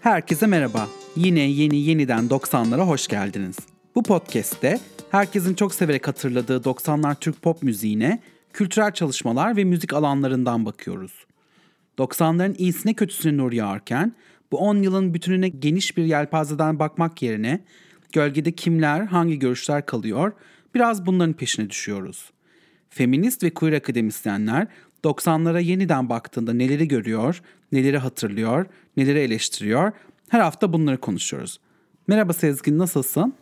Herkese merhaba. Yine yeni yeniden 90'lara hoş geldiniz. Bu podcast'te herkesin çok severek hatırladığı 90'lar Türk pop müziğine, kültürel çalışmalar ve müzik alanlarından bakıyoruz. 90'ların iyisine kötüsüne nur yağarken, bu 10 yılın bütününe geniş bir yelpazeden bakmak yerine gölgede kimler, hangi görüşler kalıyor, biraz bunların peşine düşüyoruz. Feminist ve queer akademisyenler 90'lara yeniden baktığında neleri görüyor, neleri hatırlıyor, neleri eleştiriyor her hafta bunları konuşuyoruz. Merhaba Sezgin nasılsın?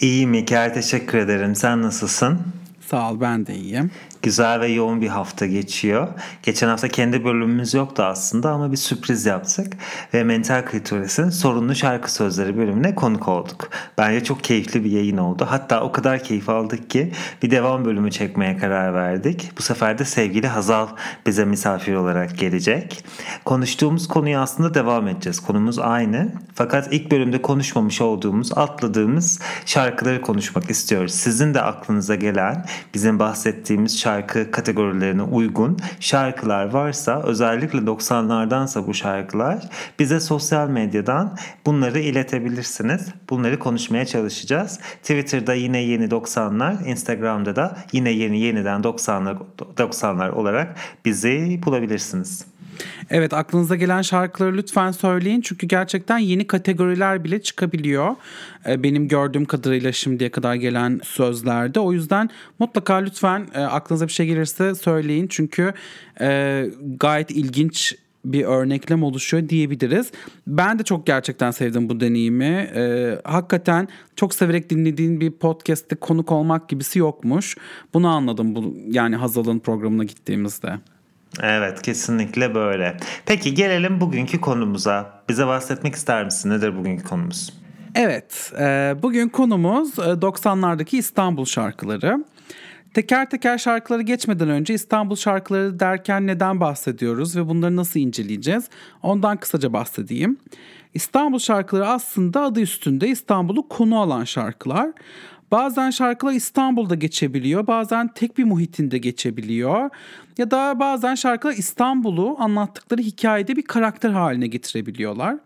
İyiyim Mikael teşekkür ederim. Sen nasılsın? Sağ ol ben de iyiyim. Güzel ve yoğun bir hafta geçiyor. Geçen hafta kendi bölümümüz yoktu aslında ama bir sürpriz yaptık. Ve Mental Kritures'in sorunlu şarkı sözleri bölümüne konuk olduk. Bence çok keyifli bir yayın oldu. Hatta o kadar keyif aldık ki bir devam bölümü çekmeye karar verdik. Bu sefer de sevgili Hazal bize misafir olarak gelecek. Konuştuğumuz konuyu aslında devam edeceğiz. Konumuz aynı. Fakat ilk bölümde konuşmamış olduğumuz, atladığımız şarkıları konuşmak istiyoruz. Sizin de aklınıza gelen, bizim bahsettiğimiz şarkı şarkı kategorilerine uygun şarkılar varsa özellikle 90'lardansa bu şarkılar bize sosyal medyadan bunları iletebilirsiniz. Bunları konuşmaya çalışacağız. Twitter'da yine yeni 90'lar, Instagram'da da yine yeni yeniden 90'lar 90'lar olarak bizi bulabilirsiniz. Evet aklınıza gelen şarkıları lütfen söyleyin çünkü gerçekten yeni kategoriler bile çıkabiliyor. Ee, benim gördüğüm kadarıyla şimdiye kadar gelen sözlerde. O yüzden mutlaka lütfen e, aklınıza bir şey gelirse söyleyin çünkü e, gayet ilginç bir örneklem oluşuyor diyebiliriz. Ben de çok gerçekten sevdim bu deneyimi. Ee, hakikaten çok severek dinlediğin bir podcast'te konuk olmak gibisi yokmuş. Bunu anladım bu yani Hazal'ın programına gittiğimizde. Evet kesinlikle böyle. Peki gelelim bugünkü konumuza. Bize bahsetmek ister misin? Nedir bugünkü konumuz? Evet, e, bugün konumuz 90'lardaki e, İstanbul şarkıları. Teker teker şarkıları geçmeden önce İstanbul şarkıları derken neden bahsediyoruz ve bunları nasıl inceleyeceğiz? Ondan kısaca bahsedeyim. İstanbul şarkıları aslında adı üstünde İstanbul'u konu alan şarkılar. Bazen şarkılar İstanbul'da geçebiliyor, bazen tek bir muhitinde geçebiliyor. Ya da bazen şarkılar İstanbul'u anlattıkları hikayede bir karakter haline getirebiliyorlar.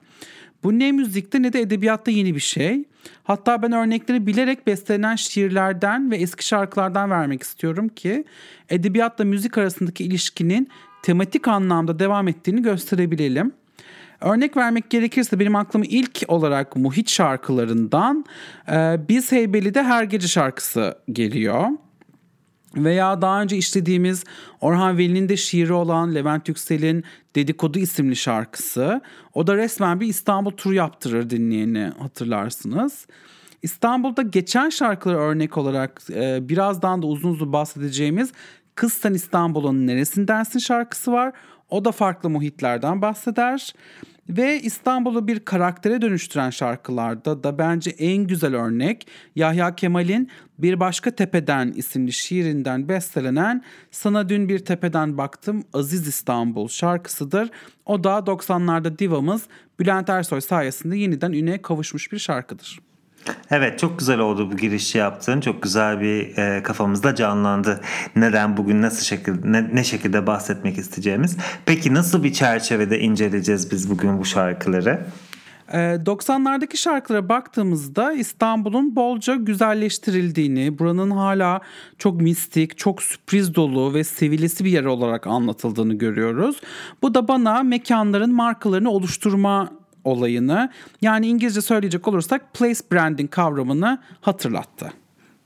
Bu ne müzikte ne de edebiyatta yeni bir şey. Hatta ben örnekleri bilerek bestelenen şiirlerden ve eski şarkılardan vermek istiyorum ki edebiyatla müzik arasındaki ilişkinin tematik anlamda devam ettiğini gösterebilelim. Örnek vermek gerekirse benim aklıma ilk olarak Muhit şarkılarından Biz Heybeli'de Her Gece şarkısı geliyor. Veya daha önce işlediğimiz Orhan Veli'nin de şiiri olan Levent Yüksel'in Dedikodu isimli şarkısı. O da resmen bir İstanbul turu yaptırır dinleyeni hatırlarsınız. İstanbul'da geçen şarkıları örnek olarak e, birazdan da uzun uzun bahsedeceğimiz Kız Sen İstanbul'un neresindensin şarkısı var. O da farklı muhitlerden bahseder. Ve İstanbul'u bir karaktere dönüştüren şarkılarda da bence en güzel örnek Yahya Kemal'in Bir Başka Tepeden isimli şiirinden bestelenen Sana Dün Bir Tepeden Baktım Aziz İstanbul şarkısıdır. O da 90'larda divamız Bülent Ersoy sayesinde yeniden üne kavuşmuş bir şarkıdır. Evet çok güzel oldu bu girişi yaptın. Çok güzel bir e, kafamızda canlandı. Neden bugün nasıl şekilde ne, ne şekilde bahsetmek isteyeceğimiz. Peki nasıl bir çerçevede inceleyeceğiz biz bugün bu şarkıları? 90'lardaki ee, şarkılara baktığımızda İstanbul'un bolca güzelleştirildiğini, buranın hala çok mistik, çok sürpriz dolu ve sevilesi bir yer olarak anlatıldığını görüyoruz. Bu da bana mekanların markalarını oluşturma olayını yani İngilizce söyleyecek olursak place branding kavramını hatırlattı.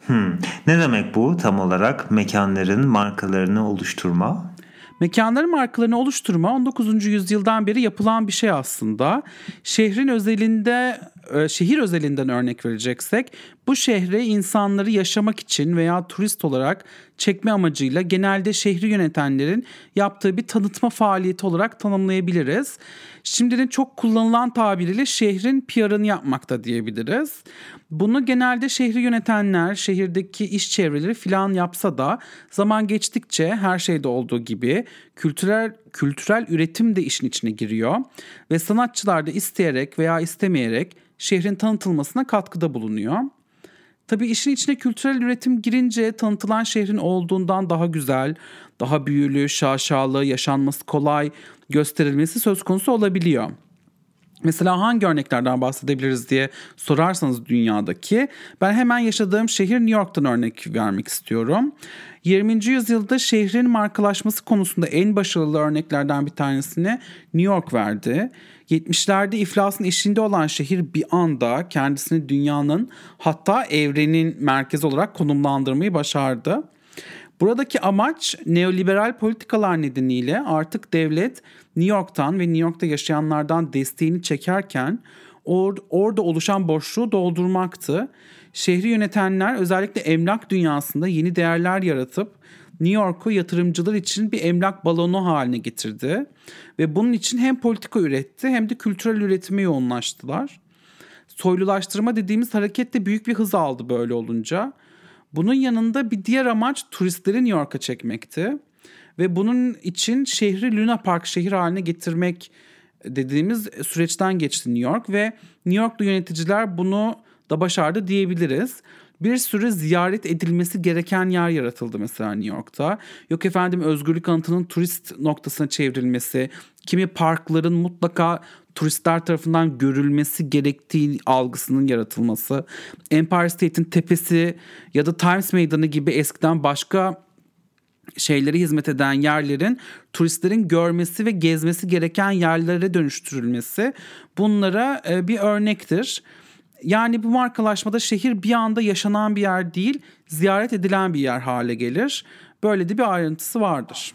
Hmm. Ne demek bu tam olarak mekanların markalarını oluşturma? Mekanların markalarını oluşturma 19. yüzyıldan beri yapılan bir şey aslında. Şehrin özelinde e, şehir özelinden örnek vereceksek bu şehre insanları yaşamak için veya turist olarak çekme amacıyla genelde şehri yönetenlerin yaptığı bir tanıtma faaliyeti olarak tanımlayabiliriz. Şimdinin çok kullanılan tabiriyle şehrin PR'ını yapmakta diyebiliriz. Bunu genelde şehri yönetenler, şehirdeki iş çevreleri filan yapsa da zaman geçtikçe her şeyde olduğu gibi kültürel kültürel üretim de işin içine giriyor ve sanatçılar da isteyerek veya istemeyerek şehrin tanıtılmasına katkıda bulunuyor. Tabii işin içine kültürel üretim girince tanıtılan şehrin olduğundan daha güzel, daha büyülü, şaşalı, yaşanması kolay gösterilmesi söz konusu olabiliyor. Mesela hangi örneklerden bahsedebiliriz diye sorarsanız dünyadaki ben hemen yaşadığım şehir New York'tan örnek vermek istiyorum. 20. yüzyılda şehrin markalaşması konusunda en başarılı örneklerden bir tanesini New York verdi. 70'lerde iflasın eşiğinde olan şehir bir anda kendisini dünyanın hatta evrenin merkezi olarak konumlandırmayı başardı. Buradaki amaç neoliberal politikalar nedeniyle artık devlet New York'tan ve New York'ta yaşayanlardan desteğini çekerken or, orada oluşan boşluğu doldurmaktı. Şehri yönetenler özellikle emlak dünyasında yeni değerler yaratıp New York'u yatırımcılar için bir emlak balonu haline getirdi. Ve bunun için hem politika üretti hem de kültürel üretime yoğunlaştılar. Soylulaştırma dediğimiz hareketle büyük bir hız aldı böyle olunca. Bunun yanında bir diğer amaç turistleri New York'a çekmekti. Ve bunun için şehri Luna Park şehir haline getirmek dediğimiz süreçten geçti New York ve New Yorklu yöneticiler bunu da başardı diyebiliriz. Bir sürü ziyaret edilmesi gereken yer yaratıldı mesela New York'ta. Yok efendim özgürlük anıtının turist noktasına çevrilmesi, kimi parkların mutlaka turistler tarafından görülmesi gerektiği algısının yaratılması, Empire State'in tepesi ya da Times Meydanı gibi eskiden başka şeylere hizmet eden yerlerin turistlerin görmesi ve gezmesi gereken yerlere dönüştürülmesi bunlara e, bir örnektir. Yani bu markalaşmada şehir bir anda yaşanan bir yer değil, ziyaret edilen bir yer hale gelir. Böyle de bir ayrıntısı vardır.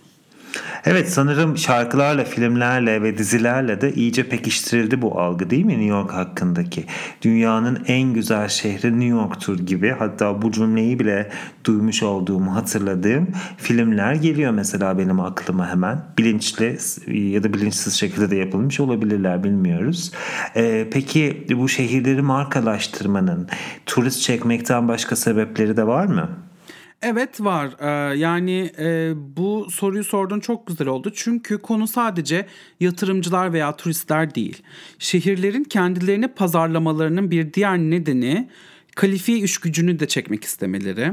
Evet sanırım şarkılarla, filmlerle ve dizilerle de iyice pekiştirildi bu algı değil mi New York hakkındaki? Dünyanın en güzel şehri New York'tur gibi hatta bu cümleyi bile duymuş olduğumu hatırladığım filmler geliyor mesela benim aklıma hemen. Bilinçli ya da bilinçsiz şekilde de yapılmış olabilirler bilmiyoruz. Ee, peki bu şehirleri markalaştırmanın turist çekmekten başka sebepleri de var mı? Evet var. Ee, yani e, bu soruyu sorduğun çok güzel oldu. Çünkü konu sadece yatırımcılar veya turistler değil. Şehirlerin kendilerini pazarlamalarının bir diğer nedeni kalifiye iş gücünü de çekmek istemeleri.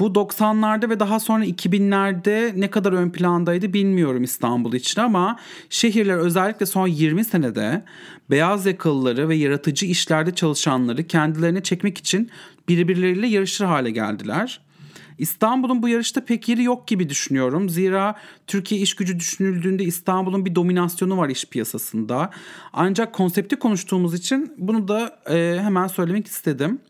Bu 90'larda ve daha sonra 2000'lerde ne kadar ön plandaydı bilmiyorum İstanbul için ama şehirler özellikle son 20 senede beyaz yakalıları ve yaratıcı işlerde çalışanları kendilerine çekmek için birbirleriyle yarışır hale geldiler. İstanbul'un bu yarışta pek yeri yok gibi düşünüyorum. Zira Türkiye iş gücü düşünüldüğünde İstanbul'un bir dominasyonu var iş piyasasında. Ancak konsepti konuştuğumuz için bunu da e, hemen söylemek istedim.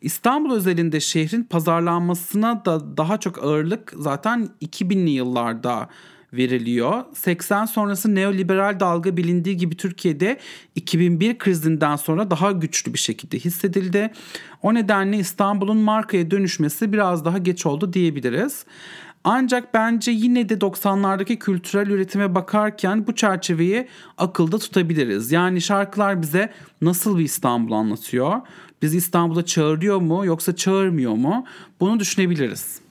İstanbul özelinde şehrin pazarlanmasına da daha çok ağırlık zaten 2000'li yıllarda veriliyor. 80 sonrası neoliberal dalga bilindiği gibi Türkiye'de 2001 krizinden sonra daha güçlü bir şekilde hissedildi. O nedenle İstanbul'un markaya dönüşmesi biraz daha geç oldu diyebiliriz. Ancak bence yine de 90'lardaki kültürel üretime bakarken bu çerçeveyi akılda tutabiliriz. Yani şarkılar bize nasıl bir İstanbul anlatıyor? Biz İstanbul'a çağırıyor mu yoksa çağırmıyor mu? Bunu düşünebiliriz.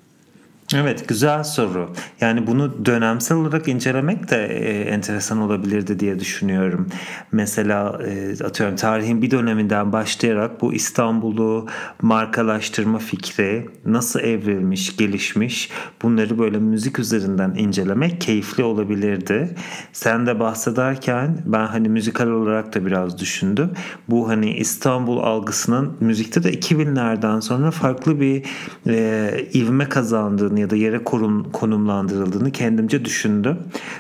Evet güzel soru. Yani bunu dönemsel olarak incelemek de e, enteresan olabilirdi diye düşünüyorum. Mesela e, atıyorum tarihin bir döneminden başlayarak bu İstanbul'u markalaştırma fikri nasıl evrilmiş, gelişmiş bunları böyle müzik üzerinden incelemek keyifli olabilirdi. Sen de bahsederken ben hani müzikal olarak da biraz düşündüm. Bu hani İstanbul algısının müzikte de 2000'lerden sonra farklı bir e, ivme kazandığını ya da yere konum, konumlandırıldığını kendimce düşündüm.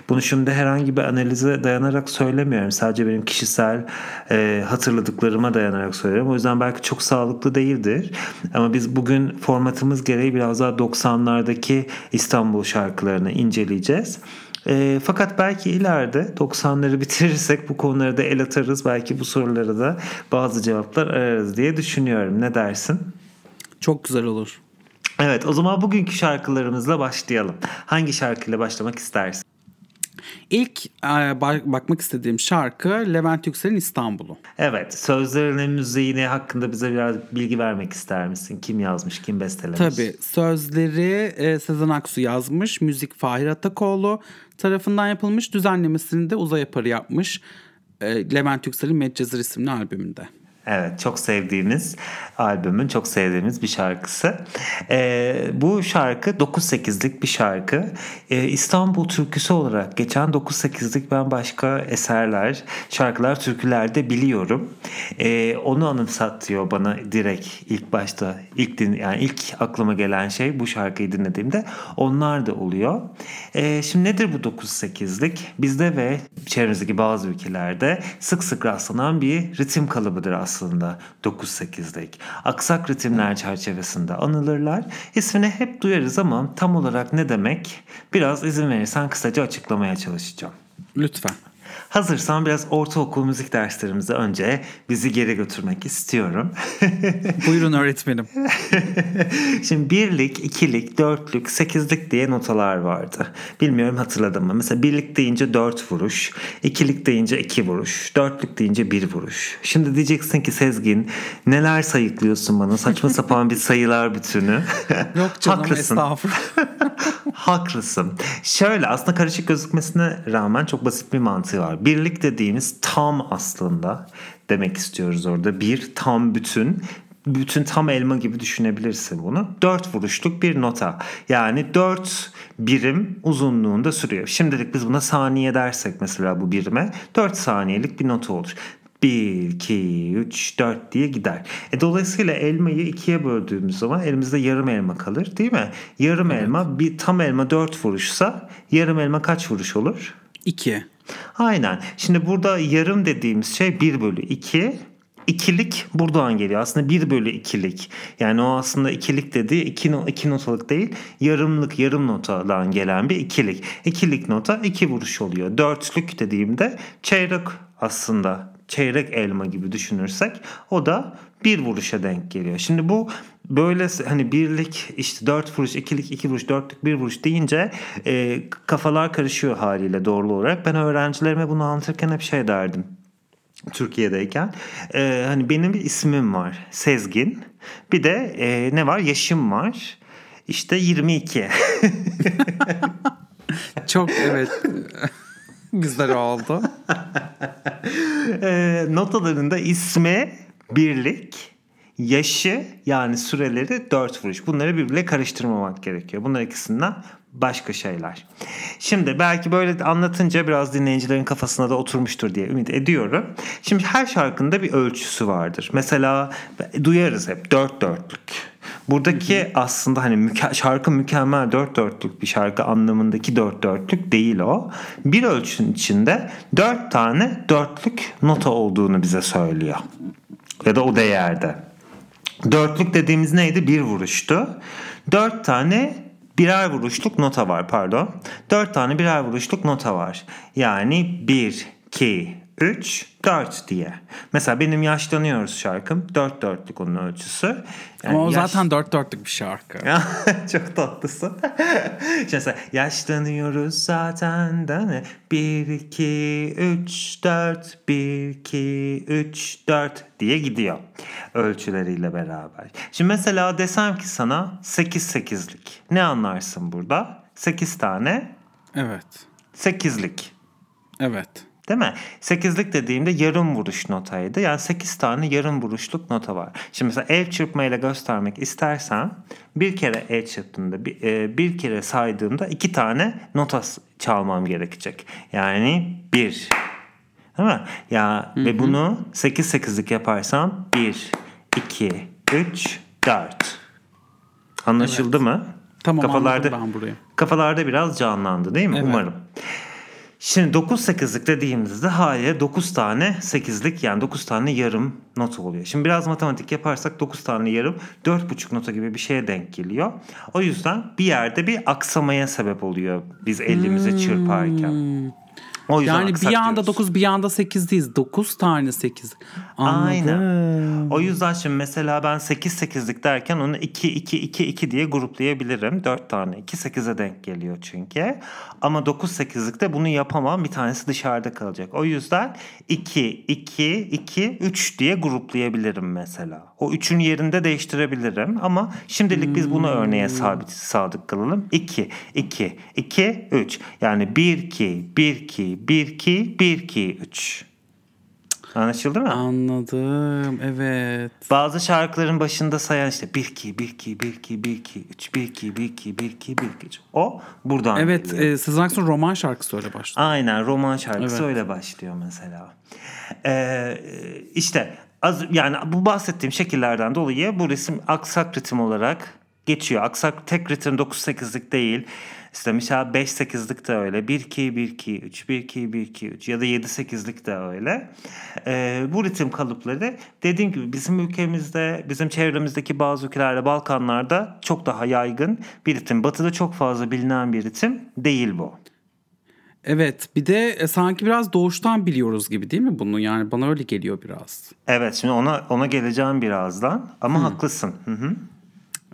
Bunu şimdi herhangi bir analize dayanarak söylemiyorum. Sadece benim kişisel e, hatırladıklarıma dayanarak söylüyorum. O yüzden belki çok sağlıklı değildir. Ama biz bugün formatımız gereği biraz daha 90'lardaki İstanbul şarkılarını inceleyeceğiz. E, fakat belki ileride 90'ları bitirirsek bu konuları da el atarız. Belki bu sorulara da bazı cevaplar ararız diye düşünüyorum. Ne dersin? Çok güzel olur. Evet o zaman bugünkü şarkılarımızla başlayalım. Hangi şarkıyla başlamak istersin? İlk e, bakmak istediğim şarkı Levent Yüksel'in İstanbul'u. Evet sözlerinin müziğini hakkında bize biraz bilgi vermek ister misin? Kim yazmış, kim bestelemiş? Tabii sözleri e, Sezen Aksu yazmış, müzik Fahir Atakoğlu tarafından yapılmış, düzenlemesini de Uzay Yaparı yapmış. E, Levent Yüksel'in Medcezir isimli albümünde. Evet çok sevdiğimiz albümün çok sevdiğimiz bir şarkısı. Ee, bu şarkı 9-8'lik bir şarkı. Ee, İstanbul türküsü olarak geçen 9-8'lik ben başka eserler, şarkılar, türküler de biliyorum. Ee, onu anımsatıyor bana direkt ilk başta ilk din yani ilk aklıma gelen şey bu şarkıyı dinlediğimde onlar da oluyor. Ee, şimdi nedir bu 9-8'lik? Bizde ve çevremizdeki bazı ülkelerde sık sık rastlanan bir ritim kalıbıdır aslında 9-8'lik. Aksak ritimler çerçevesinde anılırlar. İsmini hep duyarız ama tam olarak ne demek? Biraz izin verirsen kısaca açıklamaya çalışacağım. Lütfen. Hazırsan biraz ortaokul müzik derslerimize önce bizi geri götürmek istiyorum. Buyurun öğretmenim. Şimdi birlik, ikilik, dörtlük, sekizlik diye notalar vardı. Bilmiyorum hatırladım mı? Mesela birlik deyince dört vuruş, ikilik deyince iki vuruş, dörtlük deyince bir vuruş. Şimdi diyeceksin ki Sezgin neler sayıklıyorsun bana? Saçma sapan bir sayılar bütünü. Yok canım Haklısın. estağfurullah. Haklısın. Şöyle aslında karışık gözükmesine rağmen çok basit bir mantığı var. Birlik dediğimiz tam aslında demek istiyoruz orada. Bir tam bütün bütün tam elma gibi düşünebilirsin bunu. Dört vuruşluk bir nota. Yani dört birim uzunluğunda sürüyor. Şimdilik biz buna saniye dersek mesela bu birime dört saniyelik bir nota olur. 1, 2, 3, 4 diye gider. E, dolayısıyla elmayı ikiye böldüğümüz zaman elimizde yarım elma kalır değil mi? Yarım elma bir tam elma 4 vuruşsa yarım elma kaç vuruş olur? İki. Aynen. Şimdi burada yarım dediğimiz şey 1 bölü 2. İkilik buradan geliyor. Aslında 1 bölü ikilik. Yani o aslında ikilik dediği iki, iki notalık değil. Yarımlık yarım notadan gelen bir ikilik. İkilik nota iki vuruş oluyor. Dörtlük dediğimde çeyrek aslında çeyrek elma gibi düşünürsek o da bir vuruşa denk geliyor. Şimdi bu böyle hani birlik işte dört vuruş, ikilik, iki vuruş, dörtlük, bir vuruş deyince e, kafalar karışıyor haliyle doğru olarak. Ben öğrencilerime bunu anlatırken hep şey derdim. Türkiye'deyken e, hani benim bir ismim var Sezgin bir de e, ne var yaşım var işte 22 Çok evet. Güzel oldu. e, notalarında ismi birlik yaşı yani süreleri dört vuruş bunları birbirle karıştırmamak gerekiyor bunlar ikisinden başka şeyler. Şimdi belki böyle anlatınca biraz dinleyicilerin kafasına da oturmuştur diye ümit ediyorum. Şimdi her şarkında bir ölçüsü vardır. Mesela duyarız hep dört dörtlük. Buradaki aslında hani müke- şarkı mükemmel dört dörtlük bir şarkı anlamındaki dört dörtlük değil o. Bir ölçünün içinde dört tane dörtlük nota olduğunu bize söylüyor. Ya da o değerde. Dörtlük dediğimiz neydi? Bir vuruştu. Dört tane birer vuruşluk nota var pardon. Dört tane birer vuruşluk nota var. Yani bir, iki, üç, dört diye. Mesela benim yaşlanıyoruz şarkım. Dört dörtlük onun ölçüsü. Yani Ama o yaş- zaten dört dörtlük bir şarkı. Çok tatlısın. Şimdi mesela yaşlanıyoruz zaten de ne? 1, 2, 3, 4, 1, 2, 3, 4 diye gidiyor. Ölçüleriyle beraber. Şimdi mesela desem ki sana 8 8'lik. Ne anlarsın burada? 8 tane Evet. 8'lik. Evet. Değil mi? Sekizlik dediğimde yarım vuruş notaydı. Yani sekiz tane yarım vuruşluk nota var. Şimdi mesela el çırpmayla göstermek istersem bir kere el çırptığımda bir, e, bir kere saydığımda iki tane nota çalmam gerekecek. Yani bir. Değil mi? Ya ve bunu sekiz sekizlik yaparsam bir, iki, üç, dört. Anlaşıldı mı? Tamam anladım ben burayı. Kafalarda biraz canlandı değil mi? Evet. Umarım. Şimdi 9-8'lik dediğimizde haliyle 9 tane 8'lik yani 9 tane yarım nota oluyor. Şimdi biraz matematik yaparsak 9 tane yarım 4,5 nota gibi bir şeye denk geliyor. O yüzden bir yerde bir aksamaya sebep oluyor biz elimizi çırparken. O yüzden. Yani bir yanda diyoruz. 9 bir yanda 8 değil. 9 tane 8. Anladım. Aynen. O yüzden şimdi mesela ben 8 8'lik derken onu 2 2 2 2 diye gruplayabilirim. 4 tane 2 8'e denk geliyor çünkü. Ama 9 8'likte bunu yapamam. Bir tanesi dışarıda kalacak. O yüzden 2 2 2 3 diye gruplayabilirim mesela. O 3'ün yerinde değiştirebilirim ama şimdilik biz buna örneğe sabit sadık kalalım. 2 2 2 3. Yani 1 2 1 2 1 2 1 2 3. Anlaşıldı mı? Anladım. Evet. Bazı şarkıların başında sayan işte 1 2 1 2 1 2 1 2 3 1 2 1 2 1 2 1 2 O buradan Evet, geliyor. e, Sezen Aksu'nun roman şarkısı öyle başlıyor. Aynen roman şarkısı Evet. öyle başlıyor mesela. Ee, işte az yani bu bahsettiğim şekillerden dolayı bu resim aksak ritim olarak geçiyor. Aksak tek ritim 9-8'lik değil. İşte mesela 5-8'lik de öyle. 1-2-1-2-3, 1-2-1-2-3 ya da 7-8'lik de öyle. Ee, bu ritim kalıpları dediğim gibi bizim ülkemizde, bizim çevremizdeki bazı ülkelerde, Balkanlarda çok daha yaygın bir ritim. Batı'da çok fazla bilinen bir ritim değil bu. Evet bir de e, sanki biraz doğuştan biliyoruz gibi değil mi bunu? Yani bana öyle geliyor biraz. Evet şimdi ona ona geleceğim birazdan ama haklısın. Hı hı.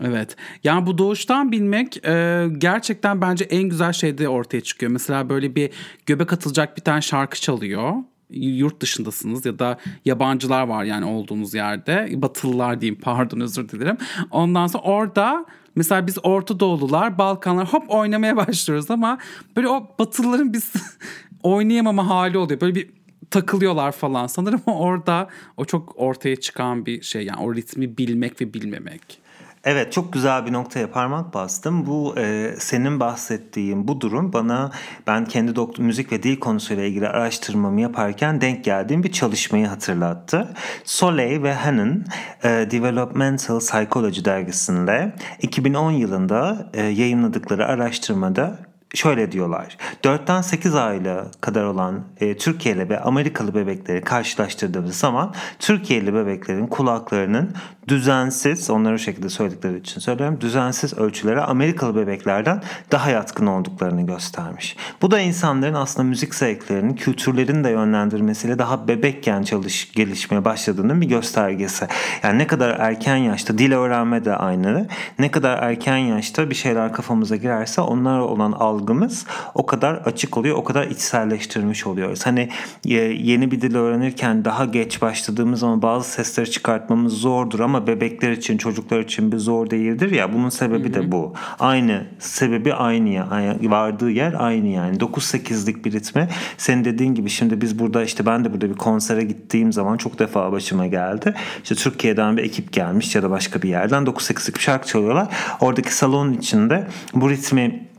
Evet. Yani bu doğuştan bilmek e, gerçekten bence en güzel şeyde ortaya çıkıyor. Mesela böyle bir göbek atılacak bir tane şarkı çalıyor. Yurt dışındasınız ya da yabancılar var yani olduğunuz yerde. Batılılar diyeyim pardon özür dilerim. Ondan sonra orada mesela biz Orta Doğulular, Balkanlar hop oynamaya başlıyoruz ama böyle o Batılıların biz oynayamama hali oluyor. Böyle bir takılıyorlar falan sanırım orada o çok ortaya çıkan bir şey yani o ritmi bilmek ve bilmemek. Evet çok güzel bir noktaya parmak bastım. Bu e, senin bahsettiğin bu durum bana ben kendi doktor, müzik ve dil konusuyla ilgili araştırmamı yaparken denk geldiğim bir çalışmayı hatırlattı. Soleil ve Hannon e, Developmental Psychology dergisinde 2010 yılında e, yayınladıkları araştırmada şöyle diyorlar. 4'ten 8 aylığa kadar olan e, Türkiye'li ve Amerikalı bebekleri karşılaştırdığımız zaman Türkiye'li bebeklerin kulaklarının düzensiz, onları o şekilde söyledikleri için söylüyorum, düzensiz ölçülere Amerikalı bebeklerden daha yatkın olduklarını göstermiş. Bu da insanların aslında müzik zevklerinin, kültürlerin de yönlendirmesiyle daha bebekken çalış, gelişmeye başladığının bir göstergesi. Yani ne kadar erken yaşta, dil öğrenme de aynı, ne kadar erken yaşta bir şeyler kafamıza girerse onlar olan algımız o kadar açık oluyor, o kadar içselleştirmiş oluyoruz. Hani e, yeni bir dil öğrenirken daha geç başladığımız zaman bazı sesleri çıkartmamız zordur ama bebekler için, çocuklar için bir zor değildir ya. Bunun sebebi de bu. Aynı, sebebi aynı ya. Vardığı yer aynı yani. 9-8'lik bir ritmi. Senin dediğin gibi şimdi biz burada işte ben de burada bir konsere gittiğim zaman çok defa başıma geldi. İşte Türkiye'den bir ekip gelmiş ya da başka bir yerden 9-8'lik bir şarkı çalıyorlar. Oradaki salonun içinde bu ritmi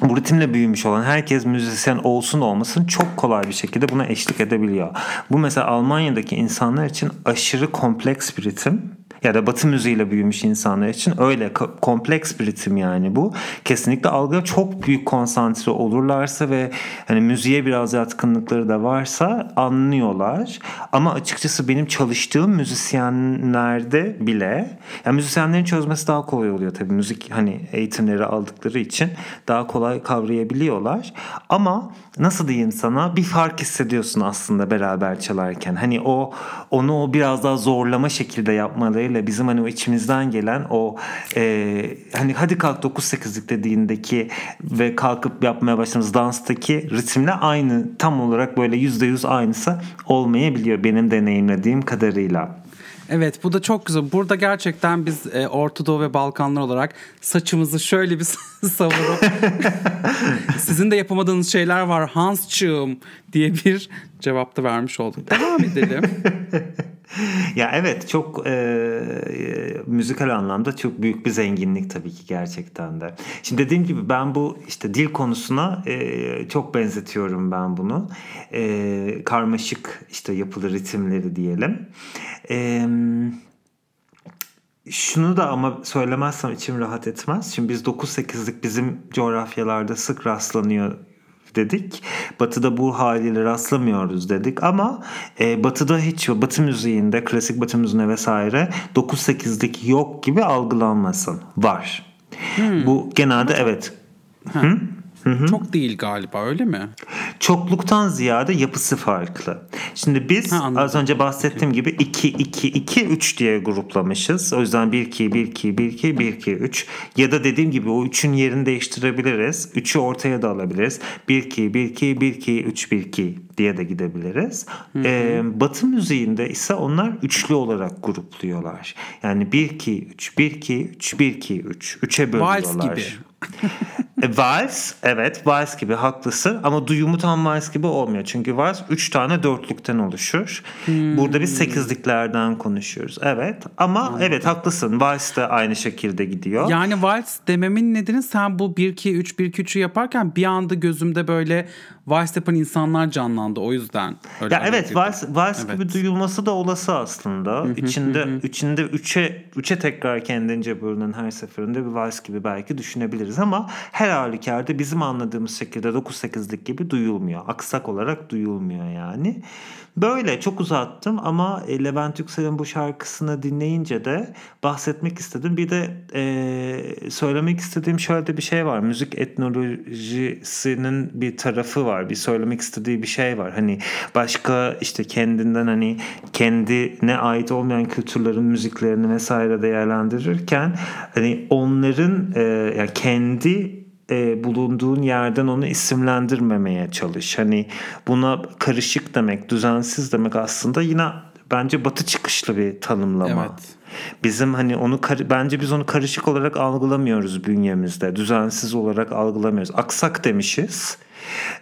bu ritimle büyümüş olan herkes müzisyen olsun olmasın çok kolay bir şekilde buna eşlik edebiliyor. Bu mesela Almanya'daki insanlar için aşırı kompleks bir ritim ya da batı müziğiyle büyümüş insanlar için öyle kompleks bir ritim yani bu. Kesinlikle algıya çok büyük konsantre olurlarsa ve hani müziğe biraz yatkınlıkları da varsa anlıyorlar. Ama açıkçası benim çalıştığım müzisyenlerde bile yani müzisyenlerin çözmesi daha kolay oluyor tabii. Müzik hani eğitimleri aldıkları için daha kolay kavrayabiliyorlar. Ama nasıl diyeyim sana bir fark hissediyorsun aslında beraber çalarken. Hani o onu o biraz daha zorlama şekilde yapmalarıyla bizim hani o içimizden gelen o e, hani hadi kalk 9-8'lik dediğindeki ve kalkıp yapmaya başladığımız danstaki ritimle aynı tam olarak böyle %100 aynısı olmayabiliyor benim deneyimlediğim kadarıyla. Evet bu da çok güzel. Burada gerçekten biz e, Orta Doğu ve Balkanlar olarak saçımızı şöyle bir savurup sizin de yapamadığınız şeyler var Hansçığım diye bir cevap da vermiş olduk. Devam edelim. ya evet çok e, müzikal anlamda çok büyük bir zenginlik tabii ki gerçekten de. Şimdi dediğim gibi ben bu işte dil konusuna e, çok benzetiyorum ben bunu. E, karmaşık işte yapılı ritimleri diyelim. E, şunu da ama söylemezsem içim rahat etmez. Şimdi biz 9-8'lik bizim coğrafyalarda sık rastlanıyor dedik. Batı'da bu haliyle rastlamıyoruz dedik ama e, Batı'da hiç Batı müziğinde klasik Batı müziğinde vesaire 9-8'lik yok gibi algılanmasın. Var. Hmm. Bu genelde evet. Hı? Hı-hı. Çok değil galiba öyle mi? Çokluktan ziyade yapısı farklı. Şimdi biz ha, az önce bahsettiğim gibi 2 2 2 3 diye gruplamışız. O yüzden 1 2 1 2 1 2 1 2 3 ya da dediğim gibi o 3'ün yerini değiştirebiliriz. 3'ü ortaya da alabiliriz. 1 2 1 2 1 2 3 1 2 diye de gidebiliriz. Ee, batı müziğinde ise onlar üçlü olarak grupluyorlar. Yani 1 2 3 1 2 3 1 2 3 3'e bölüyorlar. Vals gibi. E, vals evet vals gibi haklısın ama duyumu tam vals gibi olmuyor. Çünkü vals 3 tane dörtlükten oluşur. Hmm. Burada biz sekizliklerden konuşuyoruz. Evet ama hmm. evet haklısın vals da aynı şekilde gidiyor. Yani vals dememin nedeni sen bu 1 2 3 1 2 3'ü yaparken bir anda gözümde böyle vals yapan insanlar canlandı o yüzden. Öyle ya evet vals, vals evet. gibi duyulması da olası aslında. içinde içinde 3'e 3'e tekrar kendince bölünen her seferinde bir vals gibi belki düşünebiliriz ama her halükarda bizim anladığımız şekilde 9-8'lik gibi duyulmuyor. Aksak olarak duyulmuyor yani. Böyle çok uzattım ama e, Levent Yüksel'in bu şarkısını dinleyince de bahsetmek istedim. Bir de e, söylemek istediğim şöyle bir şey var. Müzik etnolojisinin bir tarafı var. Bir söylemek istediği bir şey var. Hani başka işte kendinden hani kendine ait olmayan kültürlerin müziklerini vesaire değerlendirirken hani onların e, yani kendi e, bulunduğun yerden onu isimlendirmemeye çalış. Hani buna karışık demek, düzensiz demek aslında yine bence batı çıkışlı bir tanımlama. Evet. Bizim hani onu bence biz onu karışık olarak algılamıyoruz bünyemizde. Düzensiz olarak algılamıyoruz. Aksak demişiz.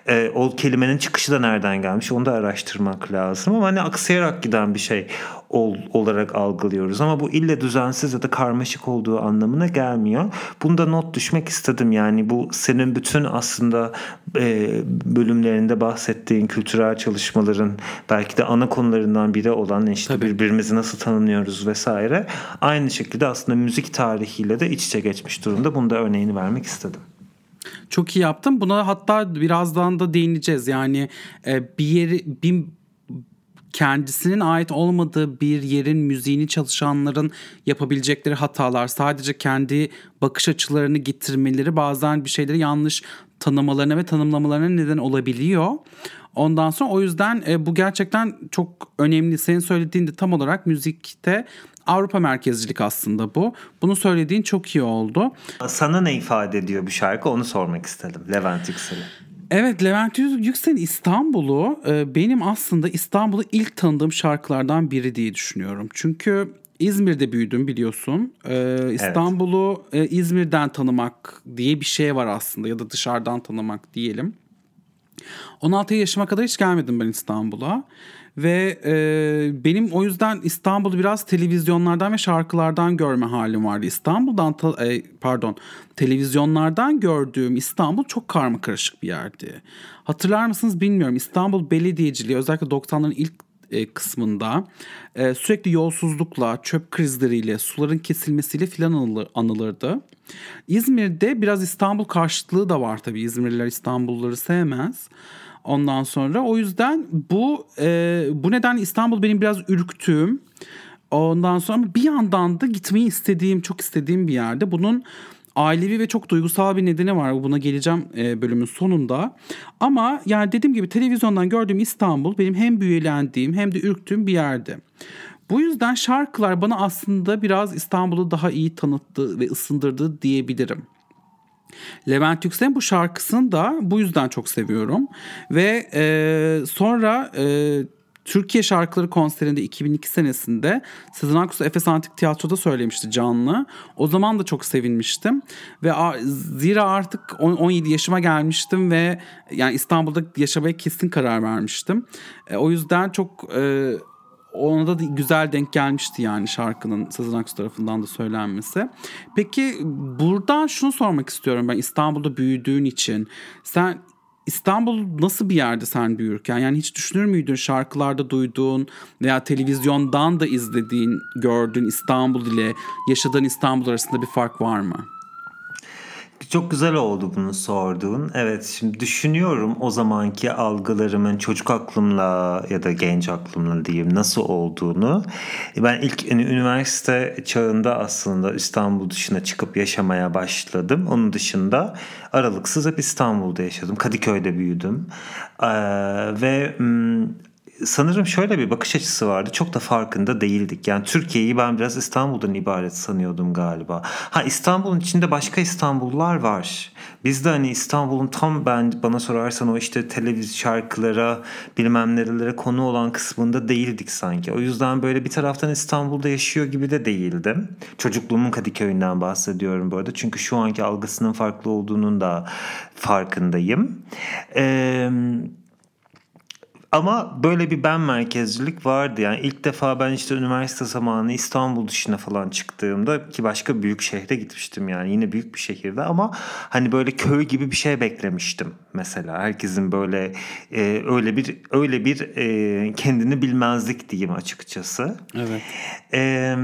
E, o kelimenin çıkışı da nereden gelmiş onu da araştırmak lazım ama hani aksayarak giden bir şey ol, olarak algılıyoruz ama bu ille düzensiz ya da karmaşık olduğu anlamına gelmiyor. Bunda not düşmek istedim yani bu senin bütün aslında e, bölümlerinde bahsettiğin kültürel çalışmaların belki de ana konularından biri olan işte Tabii. birbirimizi nasıl tanımlıyoruz vesaire aynı şekilde aslında müzik tarihiyle de iç içe geçmiş durumda. Bunu da örneğini vermek istedim. Çok iyi yaptın. Buna hatta birazdan da değineceğiz. Yani e, bir yeri bir kendisinin ait olmadığı bir yerin müziğini çalışanların yapabilecekleri hatalar sadece kendi bakış açılarını getirmeleri bazen bir şeyleri yanlış tanımalarına ve tanımlamalarına neden olabiliyor. Ondan sonra o yüzden e, bu gerçekten çok önemli. Senin söylediğin de tam olarak müzikte Avrupa merkezcilik aslında bu. Bunu söylediğin çok iyi oldu. Sana ne ifade ediyor bu şarkı onu sormak istedim Levent Yüksel'e. Evet Levent Yüksel'in İstanbul'u e, benim aslında İstanbul'u ilk tanıdığım şarkılardan biri diye düşünüyorum. Çünkü İzmir'de büyüdüm biliyorsun. Ee, İstanbul'u evet. e, İzmir'den tanımak diye bir şey var aslında ya da dışarıdan tanımak diyelim. 16 yaşıma kadar hiç gelmedim ben İstanbul'a. Ve e, benim o yüzden İstanbul'u biraz televizyonlardan ve şarkılardan görme halim vardı. İstanbul'dan ta, e, pardon televizyonlardan gördüğüm İstanbul çok karma karışık bir yerdi. Hatırlar mısınız bilmiyorum. İstanbul Belediyeciliği özellikle 90'ların ilk e, kısmında e, sürekli yolsuzlukla, çöp krizleriyle, suların kesilmesiyle filan anılır, anılırdı. İzmir'de biraz İstanbul karşıtlığı da var tabii. İzmirliler İstanbulluları sevmez. Ondan sonra o yüzden bu e, bu neden İstanbul benim biraz ürktüğüm. Ondan sonra bir yandan da gitmeyi istediğim, çok istediğim bir yerde. Bunun ailevi ve çok duygusal bir nedeni var. Buna geleceğim e, bölümün sonunda. Ama yani dediğim gibi televizyondan gördüğüm İstanbul benim hem büyülendiğim hem de ürktüğüm bir yerde. Bu yüzden şarkılar bana aslında biraz İstanbul'u daha iyi tanıttı ve ısındırdı diyebilirim. Levent Yüksel'in bu şarkısını da bu yüzden çok seviyorum. Ve e, sonra e, Türkiye Şarkıları konserinde 2002 senesinde Sezen Aksu Efes Antik Tiyatro'da söylemişti canlı. O zaman da çok sevinmiştim. Ve zira artık 17 yaşıma gelmiştim ve yani İstanbul'da yaşamaya kesin karar vermiştim. E, o yüzden çok e, ona da güzel denk gelmişti yani şarkının Sezen Aksu tarafından da söylenmesi. Peki buradan şunu sormak istiyorum ben İstanbul'da büyüdüğün için. Sen İstanbul nasıl bir yerde sen büyürken? Yani hiç düşünür müydün şarkılarda duyduğun veya televizyondan da izlediğin, gördüğün İstanbul ile yaşadığın İstanbul arasında bir fark var mı? Çok güzel oldu bunu sorduğun. Evet şimdi düşünüyorum o zamanki algılarımın çocuk aklımla ya da genç aklımla diyeyim nasıl olduğunu. Ben ilk üniversite çağında aslında İstanbul dışına çıkıp yaşamaya başladım. Onun dışında aralıksız hep İstanbul'da yaşadım. Kadıköy'de büyüdüm. Ee, ve sanırım şöyle bir bakış açısı vardı. Çok da farkında değildik. Yani Türkiye'yi ben biraz İstanbul'dan ibaret sanıyordum galiba. Ha İstanbul'un içinde başka İstanbullular var. Biz de hani İstanbul'un tam ben bana sorarsan o işte televizyon şarkılara bilmem nerelere konu olan kısmında değildik sanki. O yüzden böyle bir taraftan İstanbul'da yaşıyor gibi de değildim. Çocukluğumun Kadıköy'ünden bahsediyorum bu arada. Çünkü şu anki algısının farklı olduğunun da farkındayım. Eee ama böyle bir ben merkezcilik vardı. Yani ilk defa ben işte üniversite zamanı İstanbul dışına falan çıktığımda ki başka büyük şehre gitmiştim yani yine büyük bir şehirde ama hani böyle köy gibi bir şey beklemiştim mesela. Herkesin böyle e, öyle bir öyle bir e, kendini bilmezlik diyeyim açıkçası. Evet. E,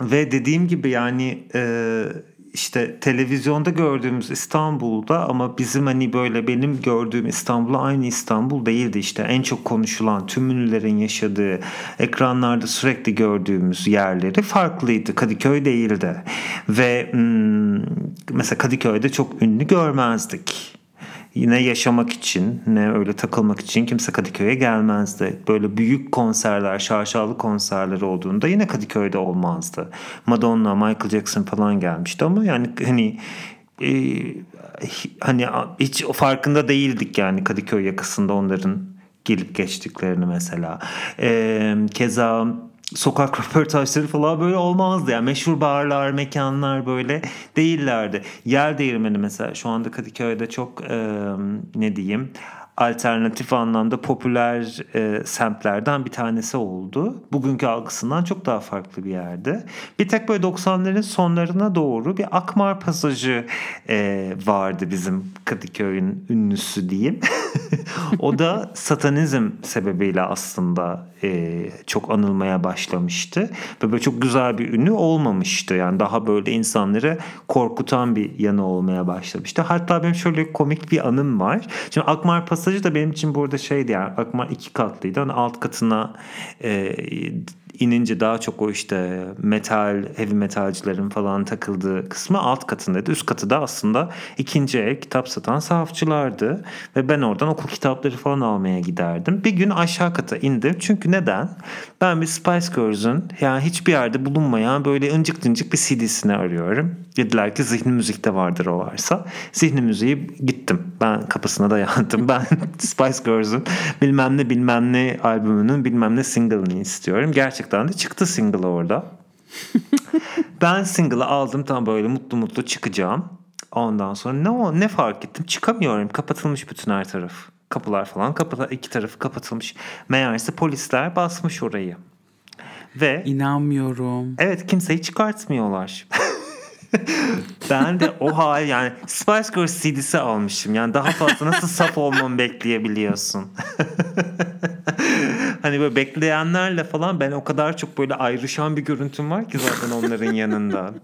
ve dediğim gibi yani e, işte televizyonda gördüğümüz İstanbul'da ama bizim hani böyle benim gördüğüm İstanbul'a aynı İstanbul değildi. İşte en çok konuşulan tüm ünlülerin yaşadığı ekranlarda sürekli gördüğümüz yerleri farklıydı. Kadıköy değildi. Ve hmm, mesela Kadıköy'de çok ünlü görmezdik yine yaşamak için ne öyle takılmak için kimse Kadıköy'e gelmezdi. Böyle büyük konserler, şarşalı konserler olduğunda yine Kadıköy'de olmazdı. Madonna, Michael Jackson falan gelmişti ama yani hani e, hani hiç farkında değildik yani Kadıköy yakasında onların gelip geçtiklerini mesela. E, keza sokak röportajları falan böyle olmazdı. Yani meşhur barlar, mekanlar böyle değillerdi. Yer değirmeni mesela şu anda Kadıköy'de çok e, ne diyeyim alternatif anlamda popüler e, semtlerden bir tanesi oldu. Bugünkü algısından çok daha farklı bir yerde. Bir tek böyle 90'ların sonlarına doğru bir Akmar pasajı e, vardı bizim Kadıköy'ün ünlüsü diyeyim. o da satanizm sebebiyle aslında e, çok anılmaya başlamıştı. Ve böyle çok güzel bir ünlü olmamıştı. Yani daha böyle insanları korkutan bir yanı olmaya başlamıştı. Hatta benim şöyle komik bir anım var. Şimdi Akmar Pasajı da benim için burada şeydi yani Akmar iki katlıydı. Hani alt katına e, inince daha çok o işte metal, heavy metalcilerin falan takıldığı kısmı alt katındaydı. Üst katı da aslında ikinci el kitap satan sahafçılardı. Ve ben oradan okul kitapları falan almaya giderdim. Bir gün aşağı kata indim. Çünkü neden? Ben bir Spice Girls'ün yani hiçbir yerde bulunmayan böyle ıncık ıncık bir CD'sini arıyorum. Dediler ki zihni müzikte vardır o varsa. Zihni müziği gittim. Ben kapısına dayandım. Ben Spice Girls'ün bilmem ne bilmem ne albümünün bilmem ne single'ını istiyorum. Gerçekten de çıktı single orada. ben single'ı aldım tam böyle mutlu mutlu çıkacağım. Ondan sonra ne o ne fark ettim? Çıkamıyorum. Kapatılmış bütün her taraf. Kapılar falan kapılar iki tarafı kapatılmış. Meğerse polisler basmış orayı. Ve inanmıyorum. Evet kimseyi çıkartmıyorlar. ben de o hal yani Spice Girls CD'si almışım. Yani daha fazla nasıl saf olmamı bekleyebiliyorsun. hani böyle bekleyenlerle falan ben o kadar çok böyle ayrışan bir görüntüm var ki zaten onların yanında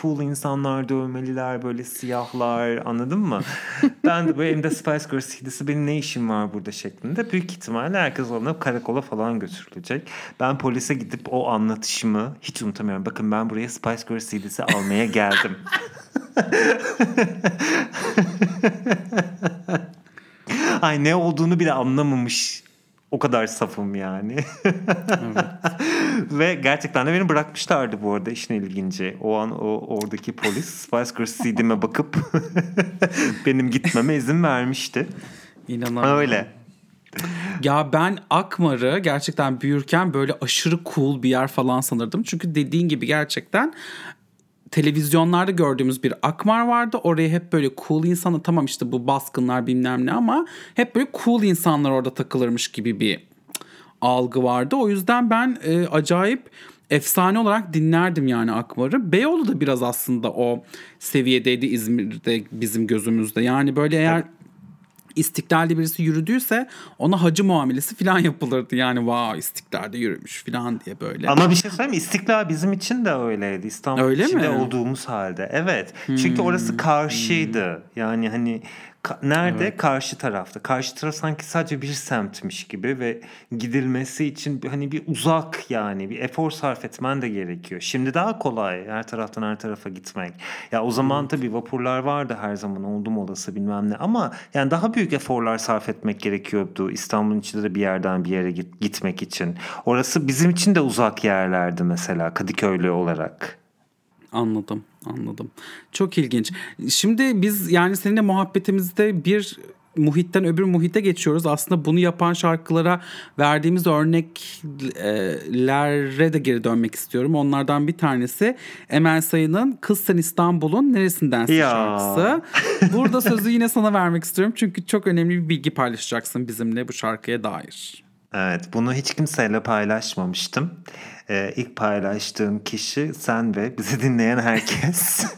cool insanlar dövmeliler böyle siyahlar anladın mı? ben de böyle elimde Spice Girls CD'si benim ne işim var burada şeklinde. Büyük ihtimalle herkes alınıp karakola falan götürülecek. Ben polise gidip o anlatışımı hiç unutamıyorum. Bakın ben buraya Spice Girls CD'si almaya geldim. Ay ne olduğunu bile anlamamış o kadar safım yani. evet. Ve gerçekten de beni bırakmışlardı bu arada işin ilginci. O an o oradaki polis Spice Girls CD'me bakıp benim gitmeme izin vermişti. İnanamıyorum. Öyle. Ya ben Akmar'ı gerçekten büyürken böyle aşırı cool bir yer falan sanırdım. Çünkü dediğin gibi gerçekten televizyonlarda gördüğümüz bir Akmar vardı. Oraya hep böyle cool insanı tamam işte bu baskınlar bilmem ne ama hep böyle cool insanlar orada takılırmış gibi bir algı vardı. O yüzden ben e, acayip efsane olarak dinlerdim yani Akmar'ı. Beyoğlu da biraz aslında o seviyedeydi İzmir'de bizim gözümüzde. Yani böyle eğer İstiklal'de birisi yürüdüyse ona hacı muamelesi falan yapılırdı. Yani vav istiklalde yürümüş falan diye böyle. Ama bir şey söyleyeyim? İstiklal bizim için de öyleydi. İstanbul Öyle içinde mi? olduğumuz halde. Evet. Hmm. Çünkü orası karşıydı. Yani hani Ka- nerede? Evet. Karşı tarafta. Karşı taraf sanki sadece bir semtmiş gibi ve gidilmesi için hani bir uzak yani bir efor sarf etmen de gerekiyor. Şimdi daha kolay her taraftan her tarafa gitmek. Ya o zaman evet. tabii vapurlar vardı her zaman oldum olası bilmem ne ama yani daha büyük eforlar sarf etmek gerekiyordu İstanbul'un içinde de bir yerden bir yere git- gitmek için. Orası bizim için de uzak yerlerdi mesela Kadıköylü olarak. Anladım, anladım. Çok ilginç. Şimdi biz yani seninle muhabbetimizde bir muhitten öbür muhite geçiyoruz. Aslında bunu yapan şarkılara verdiğimiz örneklere de geri dönmek istiyorum. Onlardan bir tanesi Emel Sayın'ın Kız Sen İstanbul'un Neresindensin ya. şarkısı. Burada sözü yine sana vermek istiyorum. Çünkü çok önemli bir bilgi paylaşacaksın bizimle bu şarkıya dair. Evet bunu hiç kimseyle paylaşmamıştım. Ee, ilk paylaştığım kişi sen ve bizi dinleyen herkes.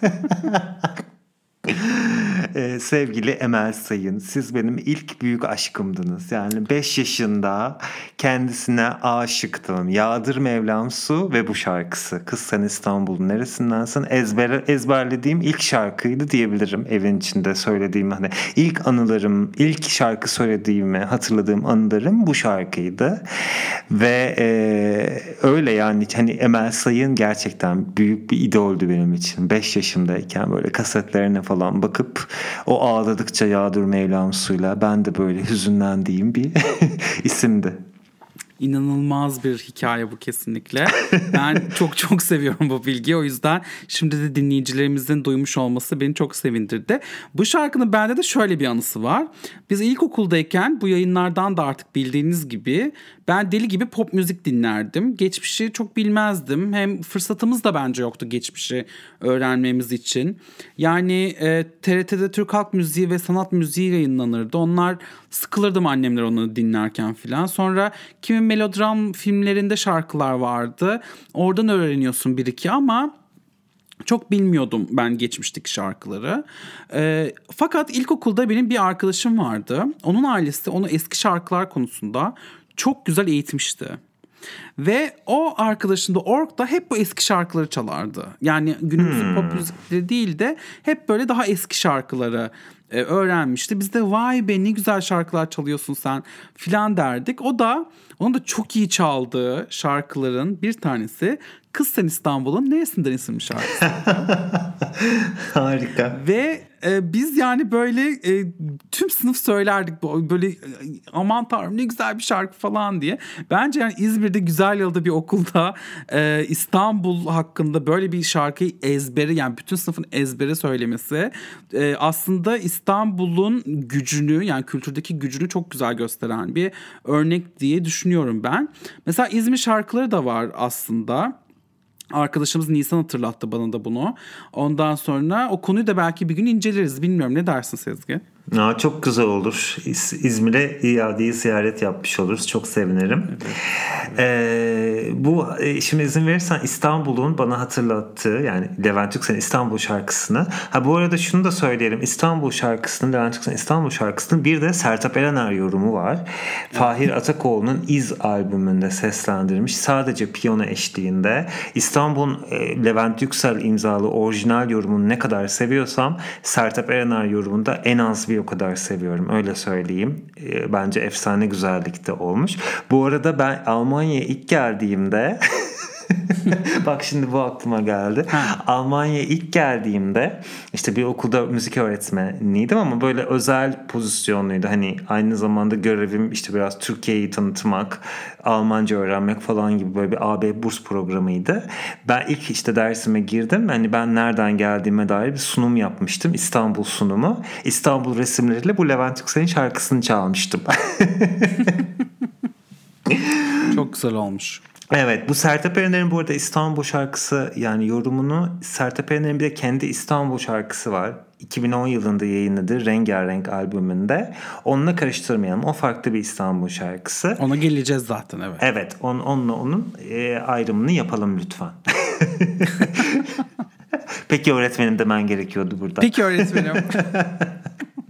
Ee, sevgili Emel Sayın, siz benim ilk büyük aşkımdınız. Yani 5 yaşında kendisine aşıktım. Yağdır Mevlam Su ve bu şarkısı. Kız Sen İstanbul'un neresindensin? Ezber, ezberlediğim ilk şarkıydı diyebilirim evin içinde söylediğim. Hani ilk anılarım, ilk şarkı söylediğimi hatırladığım anılarım bu şarkıydı. Ve e, öyle yani hani Emel Sayın gerçekten büyük bir idoldü benim için. 5 yaşındayken böyle kasetlerine falan bakıp o ağladıkça yağdır Mevlam suyla ben de böyle hüzünlendiğim bir isimdi. İnanılmaz bir hikaye bu kesinlikle. Ben çok çok seviyorum bu bilgiyi. O yüzden şimdi de dinleyicilerimizin duymuş olması beni çok sevindirdi. Bu şarkının bende de şöyle bir anısı var. Biz ilkokuldayken bu yayınlardan da artık bildiğiniz gibi ben deli gibi pop müzik dinlerdim. Geçmişi çok bilmezdim. Hem fırsatımız da bence yoktu geçmişi öğrenmemiz için. Yani e, TRT'de Türk Halk Müziği ve Sanat Müziği yayınlanırdı. Onlar sıkılırdım annemler onu dinlerken filan. Sonra kimi melodram filmlerinde şarkılar vardı. Oradan öğreniyorsun bir iki ama çok bilmiyordum ben geçmişteki şarkıları. E, fakat ilkokulda benim bir arkadaşım vardı. Onun ailesi onu eski şarkılar konusunda çok güzel eğitmişti. Ve o arkadaşın da Ork'ta hep bu eski şarkıları çalardı. Yani günümüzün hmm. pop müzikleri değil de hep böyle daha eski şarkıları e, öğrenmişti. Biz de vay be ne güzel şarkılar çalıyorsun sen filan derdik. O da onun da çok iyi çaldığı şarkıların bir tanesi Kız Sen İstanbul'un neresinden isimli şarkısı. Harika. Ve e, biz yani böyle e, tüm sınıf söylerdik böyle e, aman tanrım ne güzel bir şarkı falan diye. Bence yani İzmir'de güzel yılda bir okulda e, İstanbul hakkında böyle bir şarkıyı ezbere yani bütün sınıfın ezbere söylemesi e, aslında İstanbul'un gücünü yani kültürdeki gücünü çok güzel gösteren bir örnek diye düşünüyorum ben. Mesela İzmir şarkıları da var aslında. Arkadaşımız Nisan hatırlattı bana da bunu. Ondan sonra o konuyu da belki bir gün inceleriz. Bilmiyorum ne dersin Sezgi? Aa, çok güzel olur. İz, İzmir'e iadeyi ziyaret yapmış oluruz. Çok sevinirim. Evet. Ee, bu e, şimdi izin verirsen İstanbul'un bana hatırlattığı yani Levent Yüksel'in İstanbul şarkısını. Ha bu arada şunu da söyleyelim. İstanbul şarkısının Levent Yüksel'in İstanbul şarkısının bir de Sertab Erener yorumu var. Fahir Atakoğlu'nun İz albümünde seslendirmiş. Sadece piyano eşliğinde. İstanbul'un e, Levent Yüksel imzalı orijinal yorumunu ne kadar seviyorsam Sertab Erener yorumunda en az bir o kadar seviyorum. Öyle söyleyeyim. E, bence efsane güzellikte olmuş. Bu arada ben Almanya'ya ilk geldiğimde Bak şimdi bu aklıma geldi. Almanya'ya ilk geldiğimde işte bir okulda müzik öğretmeniydim ama böyle özel pozisyonluydu. Hani aynı zamanda görevim işte biraz Türkiye'yi tanıtmak, Almanca öğrenmek falan gibi böyle bir AB burs programıydı. Ben ilk işte dersime girdim. Hani ben nereden geldiğime dair bir sunum yapmıştım. İstanbul sunumu. İstanbul resimleriyle bu Levent Yüksel'in şarkısını çalmıştım. Çok güzel olmuş. Evet bu Sertab Erener'in bu arada İstanbul şarkısı yani yorumunu Sertab Erener'in bir de kendi İstanbul şarkısı var. 2010 yılında yayınladığı Rengarenk albümünde. Onunla karıştırmayalım. O farklı bir İstanbul şarkısı. Ona geleceğiz zaten evet. Evet on, onunla onun e, ayrımını yapalım lütfen. Peki öğretmenim demen gerekiyordu burada. Peki öğretmenim.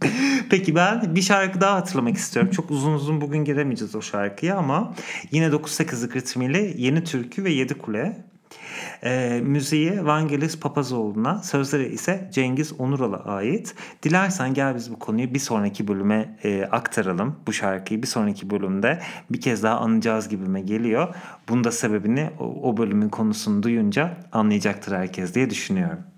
Peki ben bir şarkı daha hatırlamak istiyorum. Çok uzun uzun bugün giremeyeceğiz o şarkıya ama yine 9-8'lik ritmiyle Yeni Türkü ve Yedi Kule. E, müziği Vangelis Papazoğlu'na, sözleri ise Cengiz Onural'a ait. Dilersen gel biz bu konuyu bir sonraki bölüme e, aktaralım. Bu şarkıyı bir sonraki bölümde bir kez daha anacağız gibime geliyor. Bunda sebebini o, o bölümün konusunu duyunca anlayacaktır herkes diye düşünüyorum.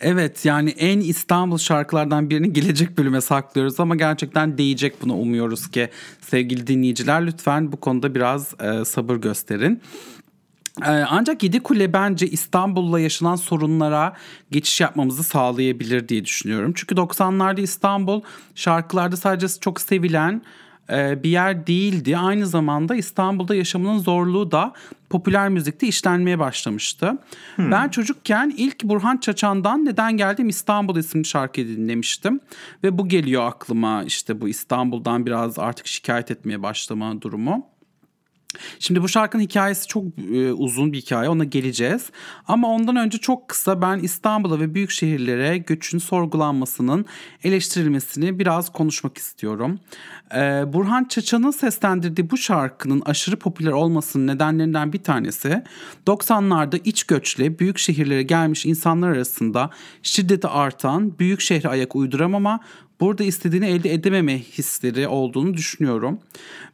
Evet yani en İstanbul şarkılardan birini gelecek bölüme saklıyoruz ama gerçekten değecek bunu umuyoruz ki sevgili dinleyiciler lütfen bu konuda biraz e, sabır gösterin. E, ancak Yedi Kule bence İstanbul'la yaşanan sorunlara geçiş yapmamızı sağlayabilir diye düşünüyorum. Çünkü 90'larda İstanbul şarkılarda sadece çok sevilen e, bir yer değildi. Aynı zamanda İstanbul'da yaşamının zorluğu da popüler müzikte işlenmeye başlamıştı. Hmm. Ben çocukken ilk Burhan Çaçan'dan Neden Geldim İstanbul isimli şarkıyı dinlemiştim. Ve bu geliyor aklıma işte bu İstanbul'dan biraz artık şikayet etmeye başlama durumu. Şimdi bu şarkının hikayesi çok e, uzun bir hikaye ona geleceğiz. Ama ondan önce çok kısa ben İstanbul'a ve büyük şehirlere göçün sorgulanmasının eleştirilmesini biraz konuşmak istiyorum. Ee, Burhan Çaçan'ın seslendirdiği bu şarkının aşırı popüler olmasının nedenlerinden bir tanesi 90'larda iç göçle büyük şehirlere gelmiş insanlar arasında şiddeti artan büyük şehre ayak uyduramama burada istediğini elde edememe hisleri olduğunu düşünüyorum.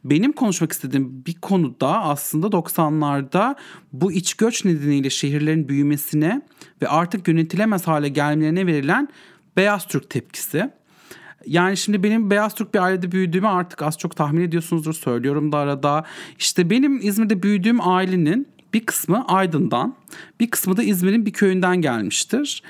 Benim konuşmak istediğim bir konuda aslında 90'larda bu iç göç nedeniyle şehirlerin büyümesine ve artık yönetilemez hale gelmelerine verilen beyaz Türk tepkisi. Yani şimdi benim beyaz Türk bir ailede büyüdüğümü artık az çok tahmin ediyorsunuzdur söylüyorum da arada. İşte benim İzmir'de büyüdüğüm ailenin bir kısmı Aydın'dan, bir kısmı da İzmir'in bir köyünden gelmiştir.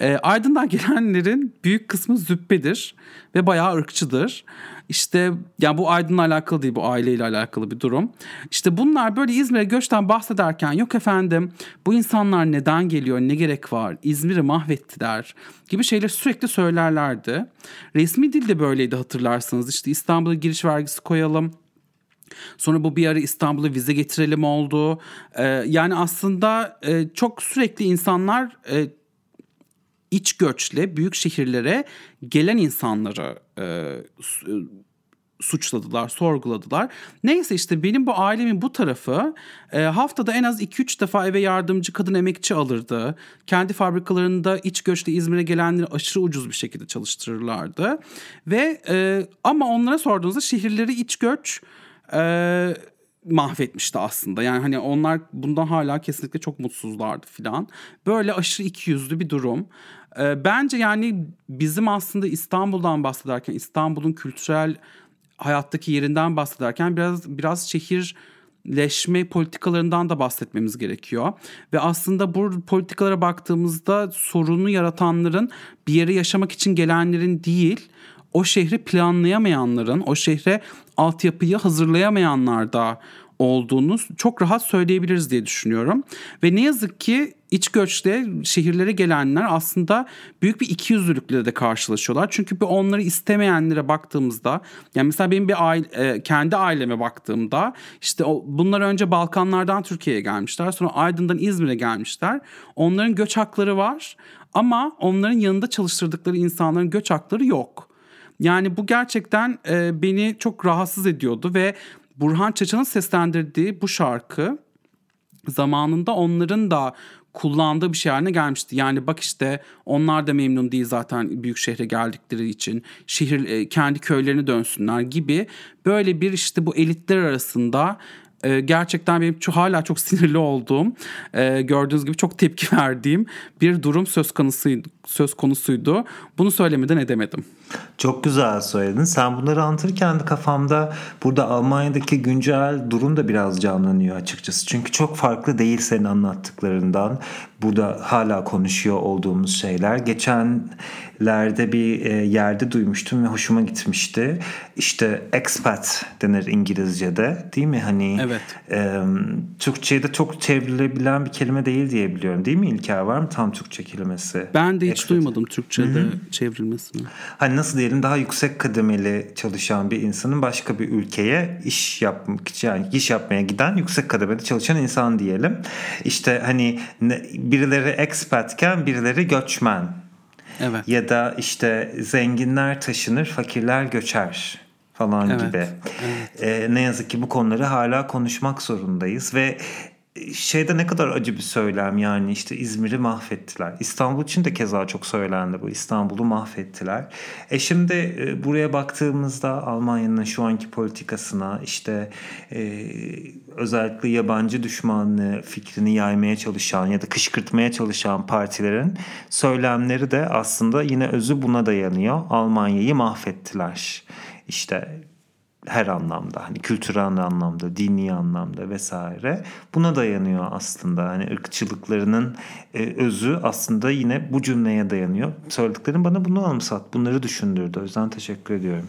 E, Aydın'dan gelenlerin büyük kısmı züppedir ve bayağı ırkçıdır. İşte yani bu Aydın'la alakalı değil bu aileyle alakalı bir durum. İşte bunlar böyle İzmir'e göçten bahsederken yok efendim bu insanlar neden geliyor ne gerek var İzmir'i mahvettiler gibi şeyler sürekli söylerlerdi. Resmi dilde böyleydi hatırlarsanız işte İstanbul'a giriş vergisi koyalım Sonra bu bir ara İstanbul'a vize getirelim oldu. Ee, yani aslında e, çok sürekli insanlar e, iç göçle büyük şehirlere gelen insanları e, e, suçladılar, sorguladılar. Neyse işte benim bu ailemin bu tarafı e, haftada en az 2-3 defa eve yardımcı kadın emekçi alırdı. Kendi fabrikalarında iç göçle İzmir'e gelenleri aşırı ucuz bir şekilde çalıştırırlardı. Ve e, ama onlara sorduğunuzda şehirleri iç göç e, mahvetmişti aslında. Yani hani onlar bundan hala kesinlikle çok mutsuzlardı filan. Böyle aşırı ikiyüzlü bir durum. Ee, bence yani bizim aslında İstanbul'dan bahsederken İstanbul'un kültürel hayattaki yerinden bahsederken biraz biraz şehir leşme politikalarından da bahsetmemiz gerekiyor. Ve aslında bu politikalara baktığımızda sorunu yaratanların bir yere yaşamak için gelenlerin değil, o şehri planlayamayanların, o şehre altyapıyı hazırlayamayanlar da olduğunu çok rahat söyleyebiliriz diye düşünüyorum. Ve ne yazık ki iç göçte şehirlere gelenler aslında büyük bir ikiyüzlülükle de karşılaşıyorlar. Çünkü bir onları istemeyenlere baktığımızda yani mesela benim bir aile, e, kendi aileme baktığımda işte bunlar önce Balkanlardan Türkiye'ye gelmişler. Sonra Aydın'dan İzmir'e gelmişler. Onların göç hakları var ama onların yanında çalıştırdıkları insanların göç hakları yok. Yani bu gerçekten e, beni çok rahatsız ediyordu ve Burhan Çaçan'ın seslendirdiği bu şarkı zamanında onların da kullandığı bir şey haline gelmişti. Yani bak işte onlar da memnun değil zaten büyük şehre geldikleri için. Şehir e, kendi köylerine dönsünler gibi böyle bir işte bu elitler arasında e, gerçekten benim çok, hala çok sinirli olduğum e, gördüğünüz gibi çok tepki verdiğim bir durum söz konusuydu. Söz konusuydu. Bunu söylemeden edemedim. Çok güzel söyledin. Sen bunları anlatırken de kafamda burada Almanya'daki güncel durum da biraz canlanıyor açıkçası. Çünkü çok farklı değil senin anlattıklarından. Burada hala konuşuyor olduğumuz şeyler. Geçenlerde bir e, yerde duymuştum ve hoşuma gitmişti. İşte expat denir İngilizce'de değil mi? Hani evet. e, Türkçe'de çok çevrilebilen bir kelime değil diye biliyorum. Değil mi İlker? Var mı tam Türkçe kelimesi? Ben de hiç expat. duymadım Türkçe'de Hı-hı. çevrilmesini. Hani nasıl diyelim daha yüksek kademeli çalışan bir insanın başka bir ülkeye iş yapmak için yani iş yapmaya giden yüksek kademeli çalışan insan diyelim. İşte hani birileri expatken birileri göçmen. Evet. Ya da işte zenginler taşınır, fakirler göçer falan evet. gibi. Evet. Ee, ne yazık ki bu konuları hala konuşmak zorundayız ve şeyde ne kadar acı bir söylem yani işte İzmir'i mahvettiler. İstanbul için de keza çok söylendi bu. İstanbul'u mahvettiler. E şimdi e, buraya baktığımızda Almanya'nın şu anki politikasına işte e, özellikle yabancı düşmanlığı fikrini yaymaya çalışan ya da kışkırtmaya çalışan partilerin söylemleri de aslında yine özü buna dayanıyor. Almanya'yı mahvettiler. İşte her anlamda hani kültürel anlamda, dini anlamda vesaire buna dayanıyor aslında. Hani ırkçılıklarının e, özü aslında yine bu cümleye dayanıyor. Söylediklerim bana bunu anımsat, bunları düşündürdü. O yüzden teşekkür ediyorum.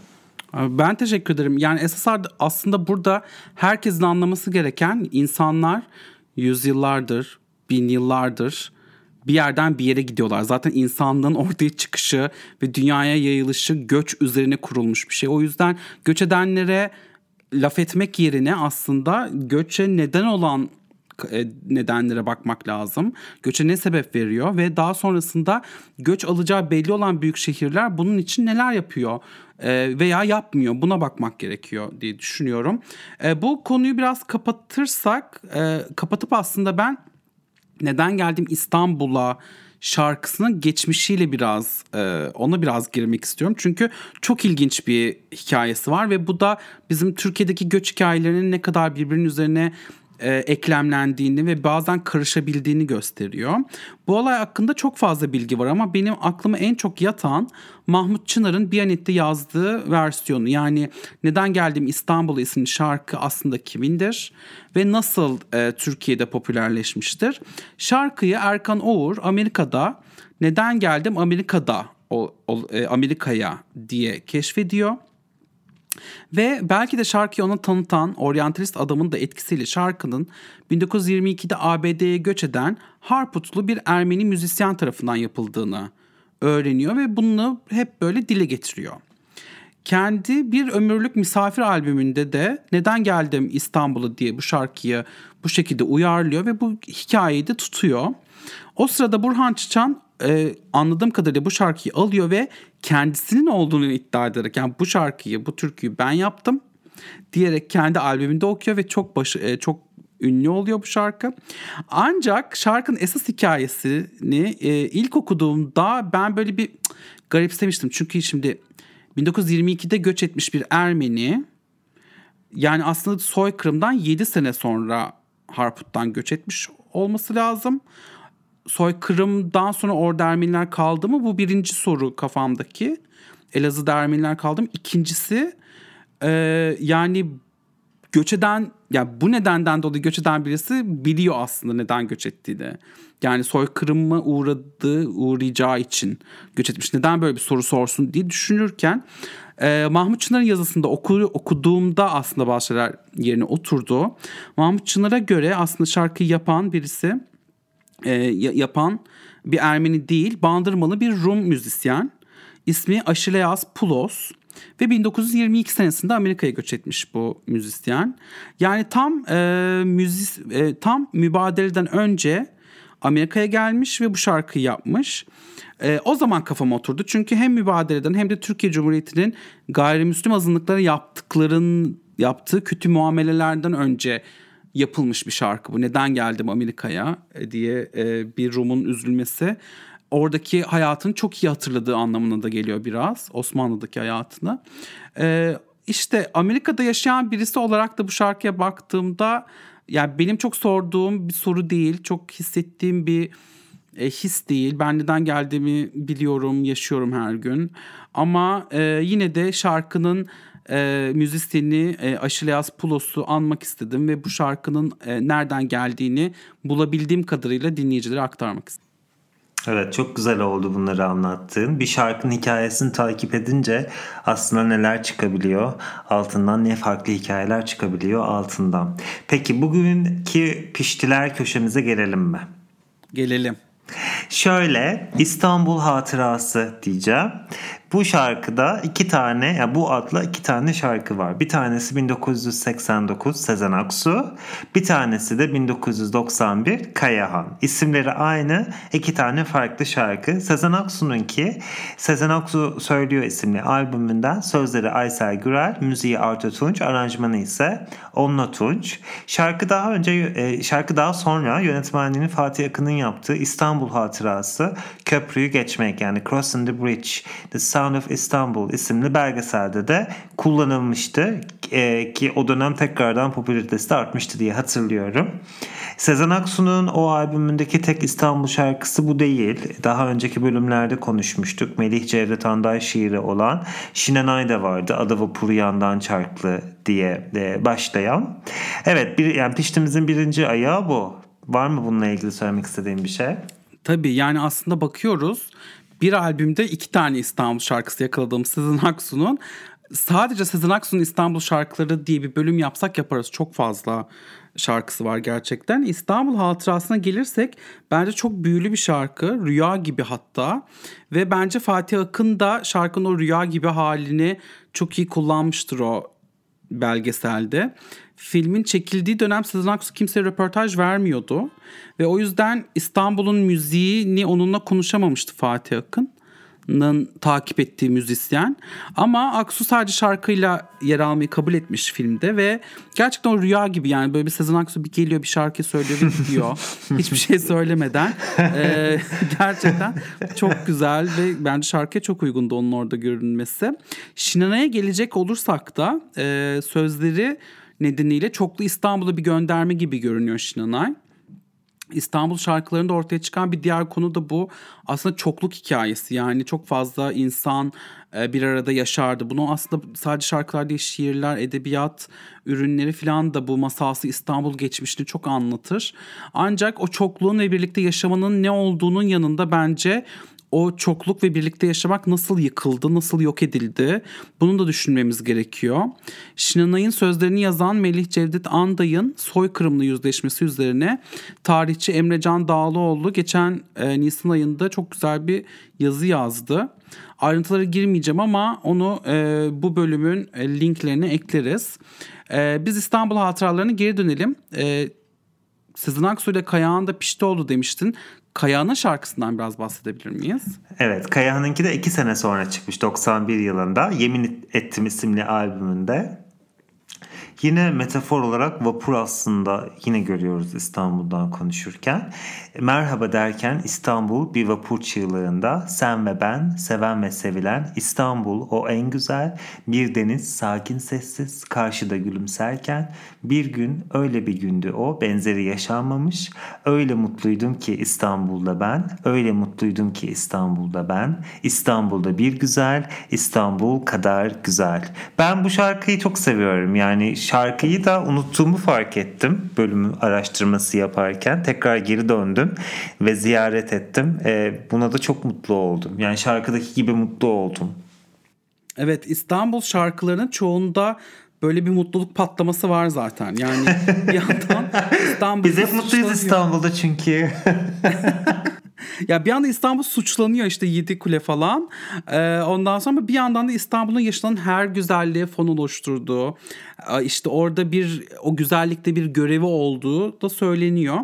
Ben teşekkür ederim. Yani esas aslında burada herkesin anlaması gereken insanlar yüzyıllardır, bin yıllardır bir yerden bir yere gidiyorlar. Zaten insanlığın ortaya çıkışı ve dünyaya yayılışı göç üzerine kurulmuş bir şey. O yüzden göç edenlere laf etmek yerine aslında göçe neden olan e, nedenlere bakmak lazım. Göçe ne sebep veriyor ve daha sonrasında göç alacağı belli olan büyük şehirler bunun için neler yapıyor e, veya yapmıyor. Buna bakmak gerekiyor diye düşünüyorum. E, bu konuyu biraz kapatırsak, kapatıp aslında ben neden geldim İstanbul'a şarkısının geçmişiyle biraz e, ona biraz girmek istiyorum. Çünkü çok ilginç bir hikayesi var ve bu da bizim Türkiye'deki göç hikayelerinin ne kadar birbirinin üzerine e, eklemlendiğini ve bazen karışabildiğini gösteriyor. Bu olay hakkında çok fazla bilgi var ama benim aklıma en çok yatan Mahmut Çınar'ın Biyanet'te yazdığı versiyonu. Yani Neden Geldim İstanbul isimli şarkı aslında kimindir ve nasıl e, Türkiye'de popülerleşmiştir? Şarkıyı Erkan Oğur Amerika'da Neden Geldim Amerika'da o, o, e, Amerika'ya diye keşfediyor ve belki de şarkıyı ona tanıtan oryantalist adamın da etkisiyle şarkının 1922'de ABD'ye göç eden Harputlu bir Ermeni müzisyen tarafından yapıldığını öğreniyor ve bunu hep böyle dile getiriyor. Kendi bir ömürlük misafir albümünde de Neden Geldim İstanbul'a diye bu şarkıyı bu şekilde uyarlıyor ve bu hikayeyi de tutuyor. O sırada Burhan Çıçan e, anladığım kadarıyla bu şarkıyı alıyor ve kendisinin olduğunu iddia ederek yani bu şarkıyı, bu türküyü ben yaptım diyerek kendi albümünde okuyor ve çok başı, e, çok ünlü oluyor bu şarkı. Ancak şarkının esas hikayesini e, ilk okuduğumda ben böyle bir garipsemiştim. Çünkü şimdi 1922'de göç etmiş bir Ermeni yani aslında soykırımdan 7 sene sonra Harput'tan göç etmiş olması lazım soykırımdan sonra orada Ermeniler kaldı mı? Bu birinci soru kafamdaki. Elazığ'da Ermeniler kaldı mı? İkincisi e, yani göç eden yani bu nedenden dolayı göç eden birisi biliyor aslında neden göç ettiğini. Yani soykırıma uğradığı, uğrayacağı için göç etmiş. Neden böyle bir soru sorsun diye düşünürken e, Mahmut Çınar'ın yazısında oku, okuduğumda aslında bazı şeyler yerine oturdu. Mahmut Çınar'a göre aslında şarkıyı yapan birisi e, yapan bir Ermeni değil, Bandırmalı bir Rum müzisyen. İsmi Aşileas Pulos ve 1922 senesinde Amerika'ya göç etmiş bu müzisyen. Yani tam e, müzis e, tam mübadeleden önce Amerika'ya gelmiş ve bu şarkıyı yapmış. E, o zaman kafama oturdu. Çünkü hem mübadeleden hem de Türkiye Cumhuriyeti'nin gayrimüslim azınlıklara yaptıkların yaptığı kötü muamelelerden önce yapılmış bir şarkı bu. Neden geldim Amerika'ya e, diye e, bir Rum'un üzülmesi oradaki hayatını çok iyi hatırladığı anlamına da geliyor biraz. Osmanlı'daki hayatını. E, işte Amerika'da yaşayan birisi olarak da bu şarkıya baktığımda yani benim çok sorduğum bir soru değil. Çok hissettiğim bir e, his değil. Ben neden geldiğimi biliyorum, yaşıyorum her gün. Ama e, yine de şarkının e, müzisyeni e, Aşileas Pulos'u anmak istedim ve bu şarkının e, nereden geldiğini bulabildiğim kadarıyla dinleyicilere aktarmak istedim. Evet çok güzel oldu bunları anlattığın. Bir şarkının hikayesini takip edince aslında neler çıkabiliyor altından ne farklı hikayeler çıkabiliyor altından. Peki bugünkü piştiler köşemize gelelim mi? Gelelim. Şöyle İstanbul hatırası diyeceğim. Bu şarkıda iki tane, yani bu adla iki tane şarkı var. Bir tanesi 1989 Sezen Aksu, bir tanesi de 1991 Kayahan. İsimleri aynı, iki tane farklı şarkı. Sezen Aksu'nunki, Sezen Aksu Söylüyor isimli albümünden sözleri Aysel Gürel, müziği Artu Tunç, aranjmanı ise Onunla Tunç. Şarkı daha önce, e, şarkı daha sonra yönetmenliğini Fatih Akın'ın yaptığı İstanbul Hatırası Köprüyü Geçmek yani Crossing the Bridge, The Sound of Istanbul isimli belgeselde de kullanılmıştı. E, ki o dönem tekrardan popülaritesi de artmıştı diye hatırlıyorum. Sezen Aksu'nun o albümündeki tek İstanbul şarkısı bu değil. Daha önceki bölümlerde konuşmuştuk. Melih Cevdet Anday şiiri olan Şinanay da vardı. Adı Vapuru Yandan Çarklı diye de başlayan. Evet bir, yani piştimizin birinci ayağı bu. Var mı bununla ilgili söylemek istediğim bir şey? Tabii yani aslında bakıyoruz bir albümde iki tane İstanbul şarkısı yakaladığım Sezen Aksu'nun sadece Sezen Aksu'nun İstanbul şarkıları diye bir bölüm yapsak yaparız. Çok fazla şarkısı var gerçekten. İstanbul Hatırası'na gelirsek bence çok büyülü bir şarkı. Rüya gibi hatta. Ve bence Fatih Akın da şarkının o rüya gibi halini çok iyi kullanmıştır o belgeselde. Filmin çekildiği dönem Sezen Aksu kimseye röportaj vermiyordu. Ve o yüzden İstanbul'un müziğini onunla konuşamamıştı Fatih Akın takip ettiği müzisyen. Ama Aksu sadece şarkıyla yer almayı kabul etmiş filmde ve gerçekten o rüya gibi yani böyle bir Sezen Aksu bir geliyor bir şarkı söylüyor bir gidiyor. Hiçbir şey söylemeden. Ee, gerçekten çok güzel ve bence şarkıya çok uygundu onun orada görünmesi. Şinana'ya gelecek olursak da e, sözleri nedeniyle çoklu İstanbul'a bir gönderme gibi görünüyor Şinanay. İstanbul şarkılarında ortaya çıkan bir diğer konu da bu. Aslında çokluk hikayesi. Yani çok fazla insan e, bir arada yaşardı. Bunu aslında sadece şarkılar değil şiirler, edebiyat ürünleri falan da bu masalsı İstanbul geçmişini çok anlatır. Ancak o çokluğun ve birlikte yaşamanın ne olduğunun yanında bence o çokluk ve birlikte yaşamak nasıl yıkıldı, nasıl yok edildi? Bunu da düşünmemiz gerekiyor. Şinanay'ın sözlerini yazan Melih Cevdet Anday'ın soykırımlı yüzleşmesi üzerine tarihçi Emrecan Dağlıoğlu geçen e, Nisan ayında çok güzel bir yazı yazdı. Ayrıntılara girmeyeceğim ama onu e, bu bölümün e, linklerine ekleriz. E, biz İstanbul hatıralarına geri dönelim. E, Sezen Aksu ile Kayağan da pişti oldu demiştin. Kayağan'ın şarkısından biraz bahsedebilir miyiz? Evet Kayağan'ınki de iki sene sonra çıkmış 91 yılında Yemin Ettim isimli albümünde. Yine metafor olarak vapur aslında yine görüyoruz İstanbul'dan konuşurken. Merhaba derken İstanbul bir vapur çığlığında sen ve ben seven ve sevilen İstanbul o en güzel bir deniz sakin sessiz karşıda gülümserken bir gün öyle bir gündü o benzeri yaşanmamış öyle mutluydum ki İstanbul'da ben öyle mutluydum ki İstanbul'da ben İstanbul'da bir güzel İstanbul kadar güzel. Ben bu şarkıyı çok seviyorum yani şarkıyı da unuttuğumu fark ettim bölümü araştırması yaparken tekrar geri döndüm ve ziyaret ettim. E, buna da çok mutlu oldum. Yani şarkıdaki gibi mutlu oldum. Evet İstanbul şarkılarının çoğunda böyle bir mutluluk patlaması var zaten. Yani bir yandan İstanbul Biz hep mutluyuz İstanbul'da çünkü. ya bir anda İstanbul suçlanıyor işte Yedi Kule falan. Ee, ondan sonra bir yandan da İstanbul'un yaşanan her güzelliğe fon oluşturduğu, işte orada bir o güzellikte bir görevi olduğu da söyleniyor.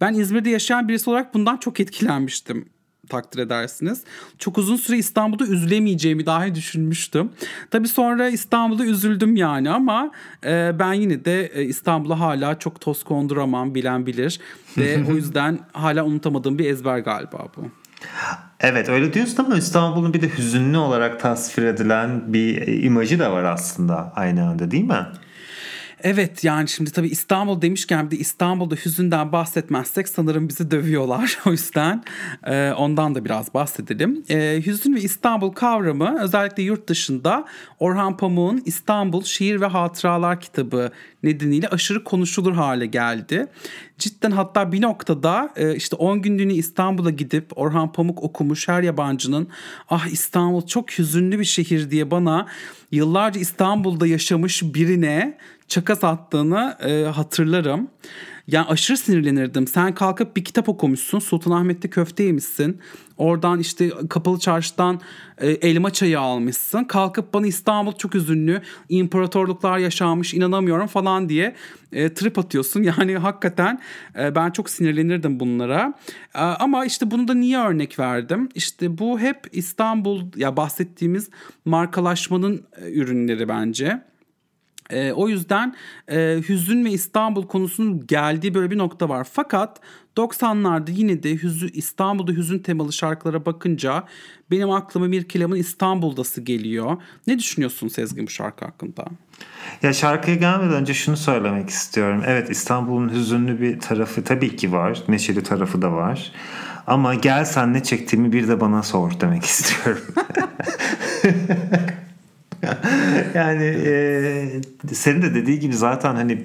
Ben İzmir'de yaşayan birisi olarak bundan çok etkilenmiştim takdir edersiniz. Çok uzun süre İstanbul'da üzülemeyeceğimi dahi düşünmüştüm. Tabii sonra İstanbul'da üzüldüm yani ama e, ben yine de e, İstanbul'a hala çok toz konduramam bilen bilir. Ve o yüzden hala unutamadığım bir ezber galiba bu. Evet öyle diyorsun ama İstanbul'un bir de hüzünlü olarak tasvir edilen bir imajı da var aslında aynı anda değil mi? Evet yani şimdi tabii İstanbul demişken bir de İstanbul'da hüzünden bahsetmezsek sanırım bizi dövüyorlar. O yüzden e, ondan da biraz bahsedelim. E, hüzün ve İstanbul kavramı özellikle yurt dışında Orhan Pamuk'un İstanbul Şiir ve Hatıralar kitabı nedeniyle aşırı konuşulur hale geldi. Cidden hatta bir noktada e, işte 10 günlüğüne İstanbul'a gidip Orhan Pamuk okumuş her yabancının ah İstanbul çok hüzünlü bir şehir diye bana yıllarca İstanbul'da yaşamış birine çakas attığını e, hatırlarım. Yani aşırı sinirlenirdim. Sen kalkıp bir kitap okumuşsun. Sultanahmet'te köfte yemişsin. Oradan işte kapalı çarşıdan e, elma çayı almışsın. Kalkıp bana İstanbul çok üzünlü, imparatorluklar yaşanmış, inanamıyorum falan diye e, trip atıyorsun. Yani hakikaten e, ben çok sinirlenirdim bunlara. E, ama işte bunu da niye örnek verdim? İşte bu hep İstanbul ya bahsettiğimiz markalaşmanın e, ürünleri bence. E, o yüzden e, hüzün ve İstanbul konusunun geldiği böyle bir nokta var. Fakat 90'larda yine de hüzün, İstanbul'da hüzün temalı şarkılara bakınca benim aklıma Mirkelam'ın İstanbul'dası geliyor. Ne düşünüyorsun Sezgin bu şarkı hakkında? Ya şarkıya gelmeden önce şunu söylemek istiyorum. Evet İstanbul'un hüzünlü bir tarafı tabii ki var. Neşeli tarafı da var. Ama gel sen ne çektiğimi bir de bana sor demek istiyorum. yani e, senin de dediği gibi zaten hani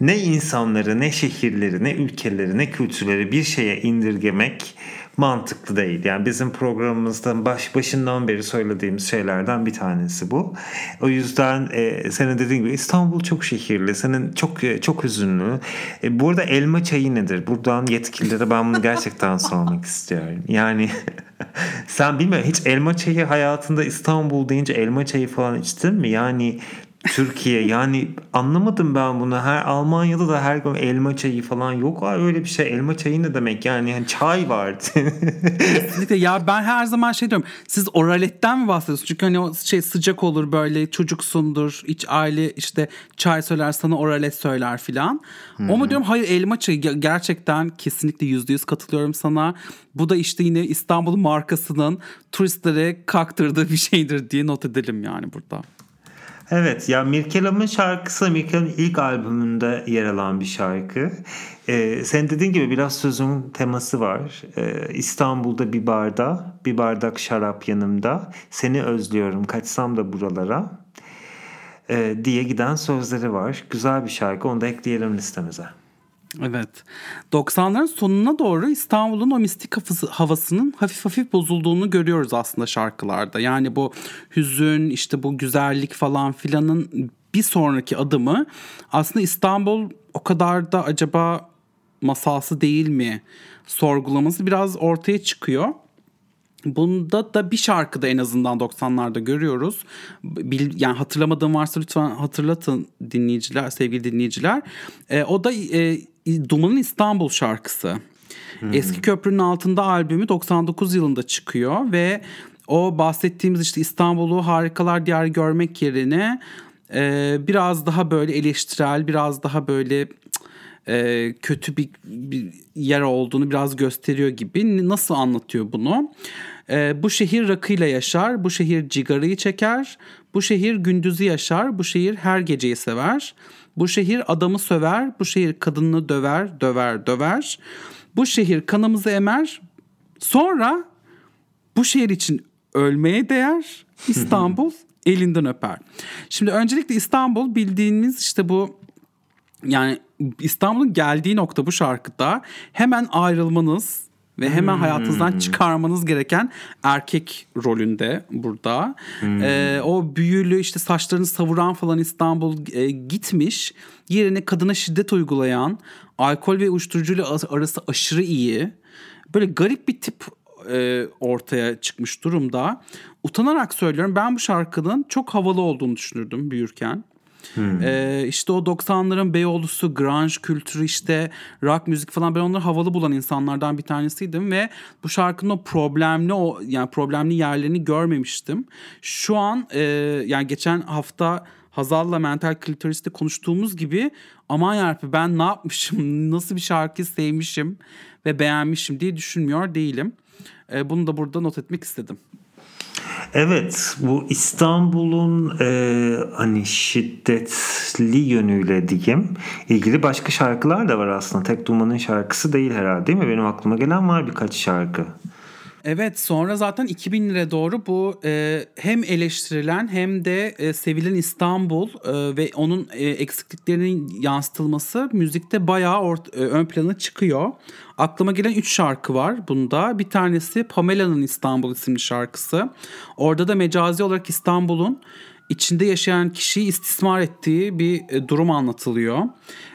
ne insanları ne şehirleri ne ülkeleri ne kültürleri bir şeye indirgemek mantıklı değil. Yani bizim programımızda baş başından beri söylediğimiz şeylerden bir tanesi bu. O yüzden e, senin dediğin gibi İstanbul çok şehirli, senin çok e, çok hüzünlü. E, burada elma çayı nedir? Buradan yetkililere ben bunu gerçekten sormak istiyorum. Yani sen bilmiyorum hiç elma çayı hayatında İstanbul deyince elma çayı falan içtin mi? Yani Türkiye yani anlamadım ben bunu. Her Almanya'da da her gün elma çayı falan yok. Ay öyle bir şey. Elma çayı ne demek yani? yani çay var. Kesinlikle ya ben her zaman şey diyorum. Siz oraletten mi bahsediyorsunuz? Çünkü hani o şey sıcak olur böyle çocuksundur. iç aile işte çay söyler sana oralet söyler filan. O mu diyorum hayır elma çayı gerçekten kesinlikle yüzde yüz katılıyorum sana. Bu da işte yine İstanbul markasının turistlere kaktırdığı bir şeydir diye not edelim yani burada. Evet ya Mirkelam'ın şarkısı Mirkelam'ın ilk albümünde yer alan bir şarkı. Ee, sen dediğin gibi biraz sözün teması var. Ee, İstanbul'da bir barda, bir bardak şarap yanımda. Seni özlüyorum, kaçsam da buralara ee, diye giden sözleri var. Güzel bir şarkı, onu da ekleyelim listemize. Evet. 90'ların sonuna doğru İstanbul'un o mistik havasının hafif hafif bozulduğunu görüyoruz aslında şarkılarda. Yani bu hüzün, işte bu güzellik falan filanın bir sonraki adımı aslında İstanbul o kadar da acaba masalsı değil mi sorgulaması biraz ortaya çıkıyor. Bunda da bir şarkıda en azından 90'larda görüyoruz. Bil, yani hatırlamadığım varsa lütfen hatırlatın dinleyiciler, sevgili dinleyiciler. E, o da e, Duman'ın İstanbul şarkısı. Hmm. Eski Köprünün Altında albümü 99 yılında çıkıyor ve o bahsettiğimiz işte İstanbul'u harikalar diyarı görmek yerine e, biraz daha böyle eleştirel, biraz daha böyle e, kötü bir, bir yer olduğunu biraz gösteriyor gibi. Nasıl anlatıyor bunu? E, bu şehir rakıyla yaşar, bu şehir cigarayı çeker, bu şehir gündüzü yaşar, bu şehir her geceyi sever. Bu şehir adamı söver, bu şehir kadını döver, döver, döver. Bu şehir kanımızı emer. Sonra bu şehir için ölmeye değer. İstanbul elinden öper. Şimdi öncelikle İstanbul bildiğimiz işte bu yani İstanbul'un geldiği nokta bu şarkıda hemen ayrılmanız ve hemen hmm. hayatınızdan çıkarmanız gereken erkek rolünde burada. Hmm. Ee, o büyülü işte saçlarını savuran falan İstanbul e, gitmiş. Yerine kadına şiddet uygulayan, alkol ve uyuşturucuyla arası aşırı iyi. Böyle garip bir tip e, ortaya çıkmış durumda. Utanarak söylüyorum ben bu şarkının çok havalı olduğunu düşünürdüm büyürken. Hmm. Ee, işte o 90'ların Beyoğlu'su, grunge kültürü işte rock müzik falan ben onları havalı bulan insanlardan bir tanesiydim ve bu şarkının o problemli o yani problemli yerlerini görmemiştim. Şu an e, yani geçen hafta Hazal'la Mental Klitoris'te konuştuğumuz gibi aman yarabbi ben ne yapmışım, nasıl bir şarkı sevmişim ve beğenmişim diye düşünmüyor değilim. E, bunu da burada not etmek istedim. Evet bu İstanbul'un e, hani şiddetli yönüyle diyeyim ilgili başka şarkılar da var aslında. Tek Duman'ın şarkısı değil herhalde değil mi? Benim aklıma gelen var birkaç şarkı. Evet sonra zaten 2000'lere doğru bu e, hem eleştirilen hem de e, sevilen İstanbul e, ve onun e, eksikliklerinin yansıtılması müzikte bayağı ort- e, ön plana çıkıyor. Aklıma gelen 3 şarkı var bunda. Bir tanesi Pamela'nın İstanbul isimli şarkısı. Orada da mecazi olarak İstanbul'un içinde yaşayan kişiyi istismar ettiği bir e, durum anlatılıyor.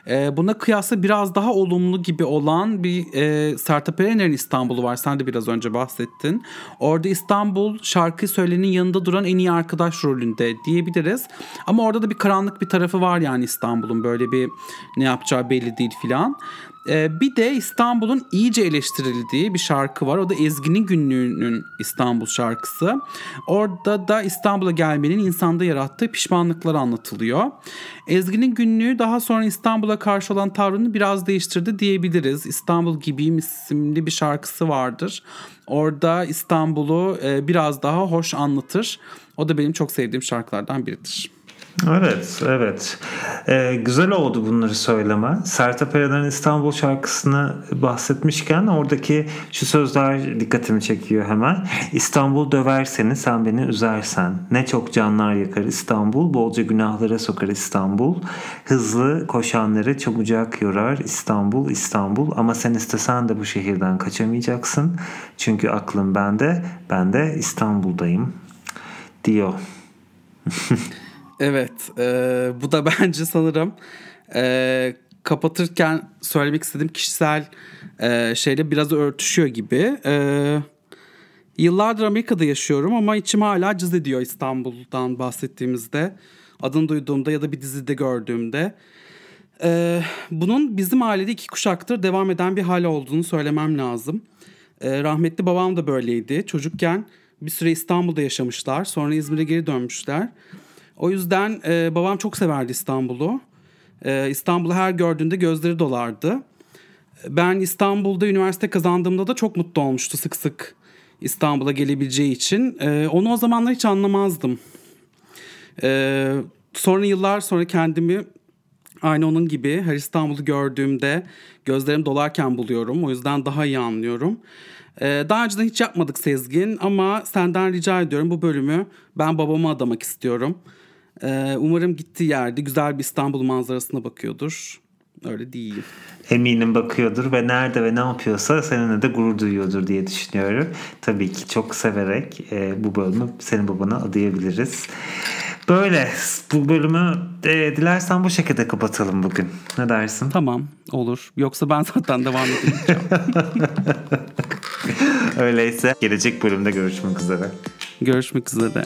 E, buna kıyasla biraz daha olumlu gibi olan bir e, Sertab Erener'in İstanbul'u var. Sen de biraz önce bahsettin. Orada İstanbul şarkı söyleyenin yanında duran en iyi arkadaş rolünde diyebiliriz. Ama orada da bir karanlık bir tarafı var yani İstanbul'un böyle bir ne yapacağı belli değil filan. Ee, bir de İstanbul'un iyice eleştirildiği bir şarkı var. O da Ezgi'nin günlüğünün İstanbul şarkısı. Orada da İstanbul'a gelmenin insanda yarattığı pişmanlıklar anlatılıyor. Ezgi'nin günlüğü daha sonra İstanbul'a karşı olan tavrını biraz değiştirdi diyebiliriz. İstanbul Gibiyim isimli bir şarkısı vardır. Orada İstanbul'u e, biraz daha hoş anlatır. O da benim çok sevdiğim şarkılardan biridir. Evet, evet. Ee, güzel oldu bunları söyleme. Sertab Erener'in İstanbul şarkısını bahsetmişken oradaki şu sözler dikkatimi çekiyor hemen. İstanbul döver seni, sen beni üzersen. Ne çok canlar yakar İstanbul, bolca günahlara sokar İstanbul. Hızlı koşanları çabucak yorar İstanbul, İstanbul. Ama sen istesen de bu şehirden kaçamayacaksın. Çünkü aklım bende, ben de İstanbul'dayım diyor. Evet, e, bu da bence sanırım e, kapatırken söylemek istediğim kişisel e, şeyle biraz örtüşüyor gibi. E, yıllardır Amerika'da yaşıyorum ama içim hala cız ediyor İstanbul'dan bahsettiğimizde. Adını duyduğumda ya da bir dizide gördüğümde. E, bunun bizim ailede iki kuşaktır devam eden bir hal olduğunu söylemem lazım. E, rahmetli babam da böyleydi. Çocukken bir süre İstanbul'da yaşamışlar. Sonra İzmir'e geri dönmüşler. O yüzden e, babam çok severdi İstanbul'u. E, İstanbul'u her gördüğünde gözleri dolardı. Ben İstanbul'da üniversite kazandığımda da çok mutlu olmuştu sık sık İstanbul'a gelebileceği için. E, onu o zamanlar hiç anlamazdım. E, sonra yıllar sonra kendimi aynı onun gibi her İstanbul'u gördüğümde gözlerim dolarken buluyorum. O yüzden daha iyi anlıyorum. Ee, daha önceden hiç yapmadık Sezgin ama senden rica ediyorum bu bölümü ben babama adamak istiyorum. Ee, umarım gittiği yerde güzel bir İstanbul manzarasına bakıyordur. Öyle değil. Eminim bakıyordur ve nerede ve ne yapıyorsa seninle de gurur duyuyordur diye düşünüyorum. Tabii ki çok severek e, bu bölümü senin babana adayabiliriz. Böyle bu bölümü e, dilersen bu şekilde kapatalım bugün. Ne dersin? Tamam olur. Yoksa ben zaten devam edeceğim. Öyleyse gelecek bölümde görüşmek üzere. Görüşmek üzere.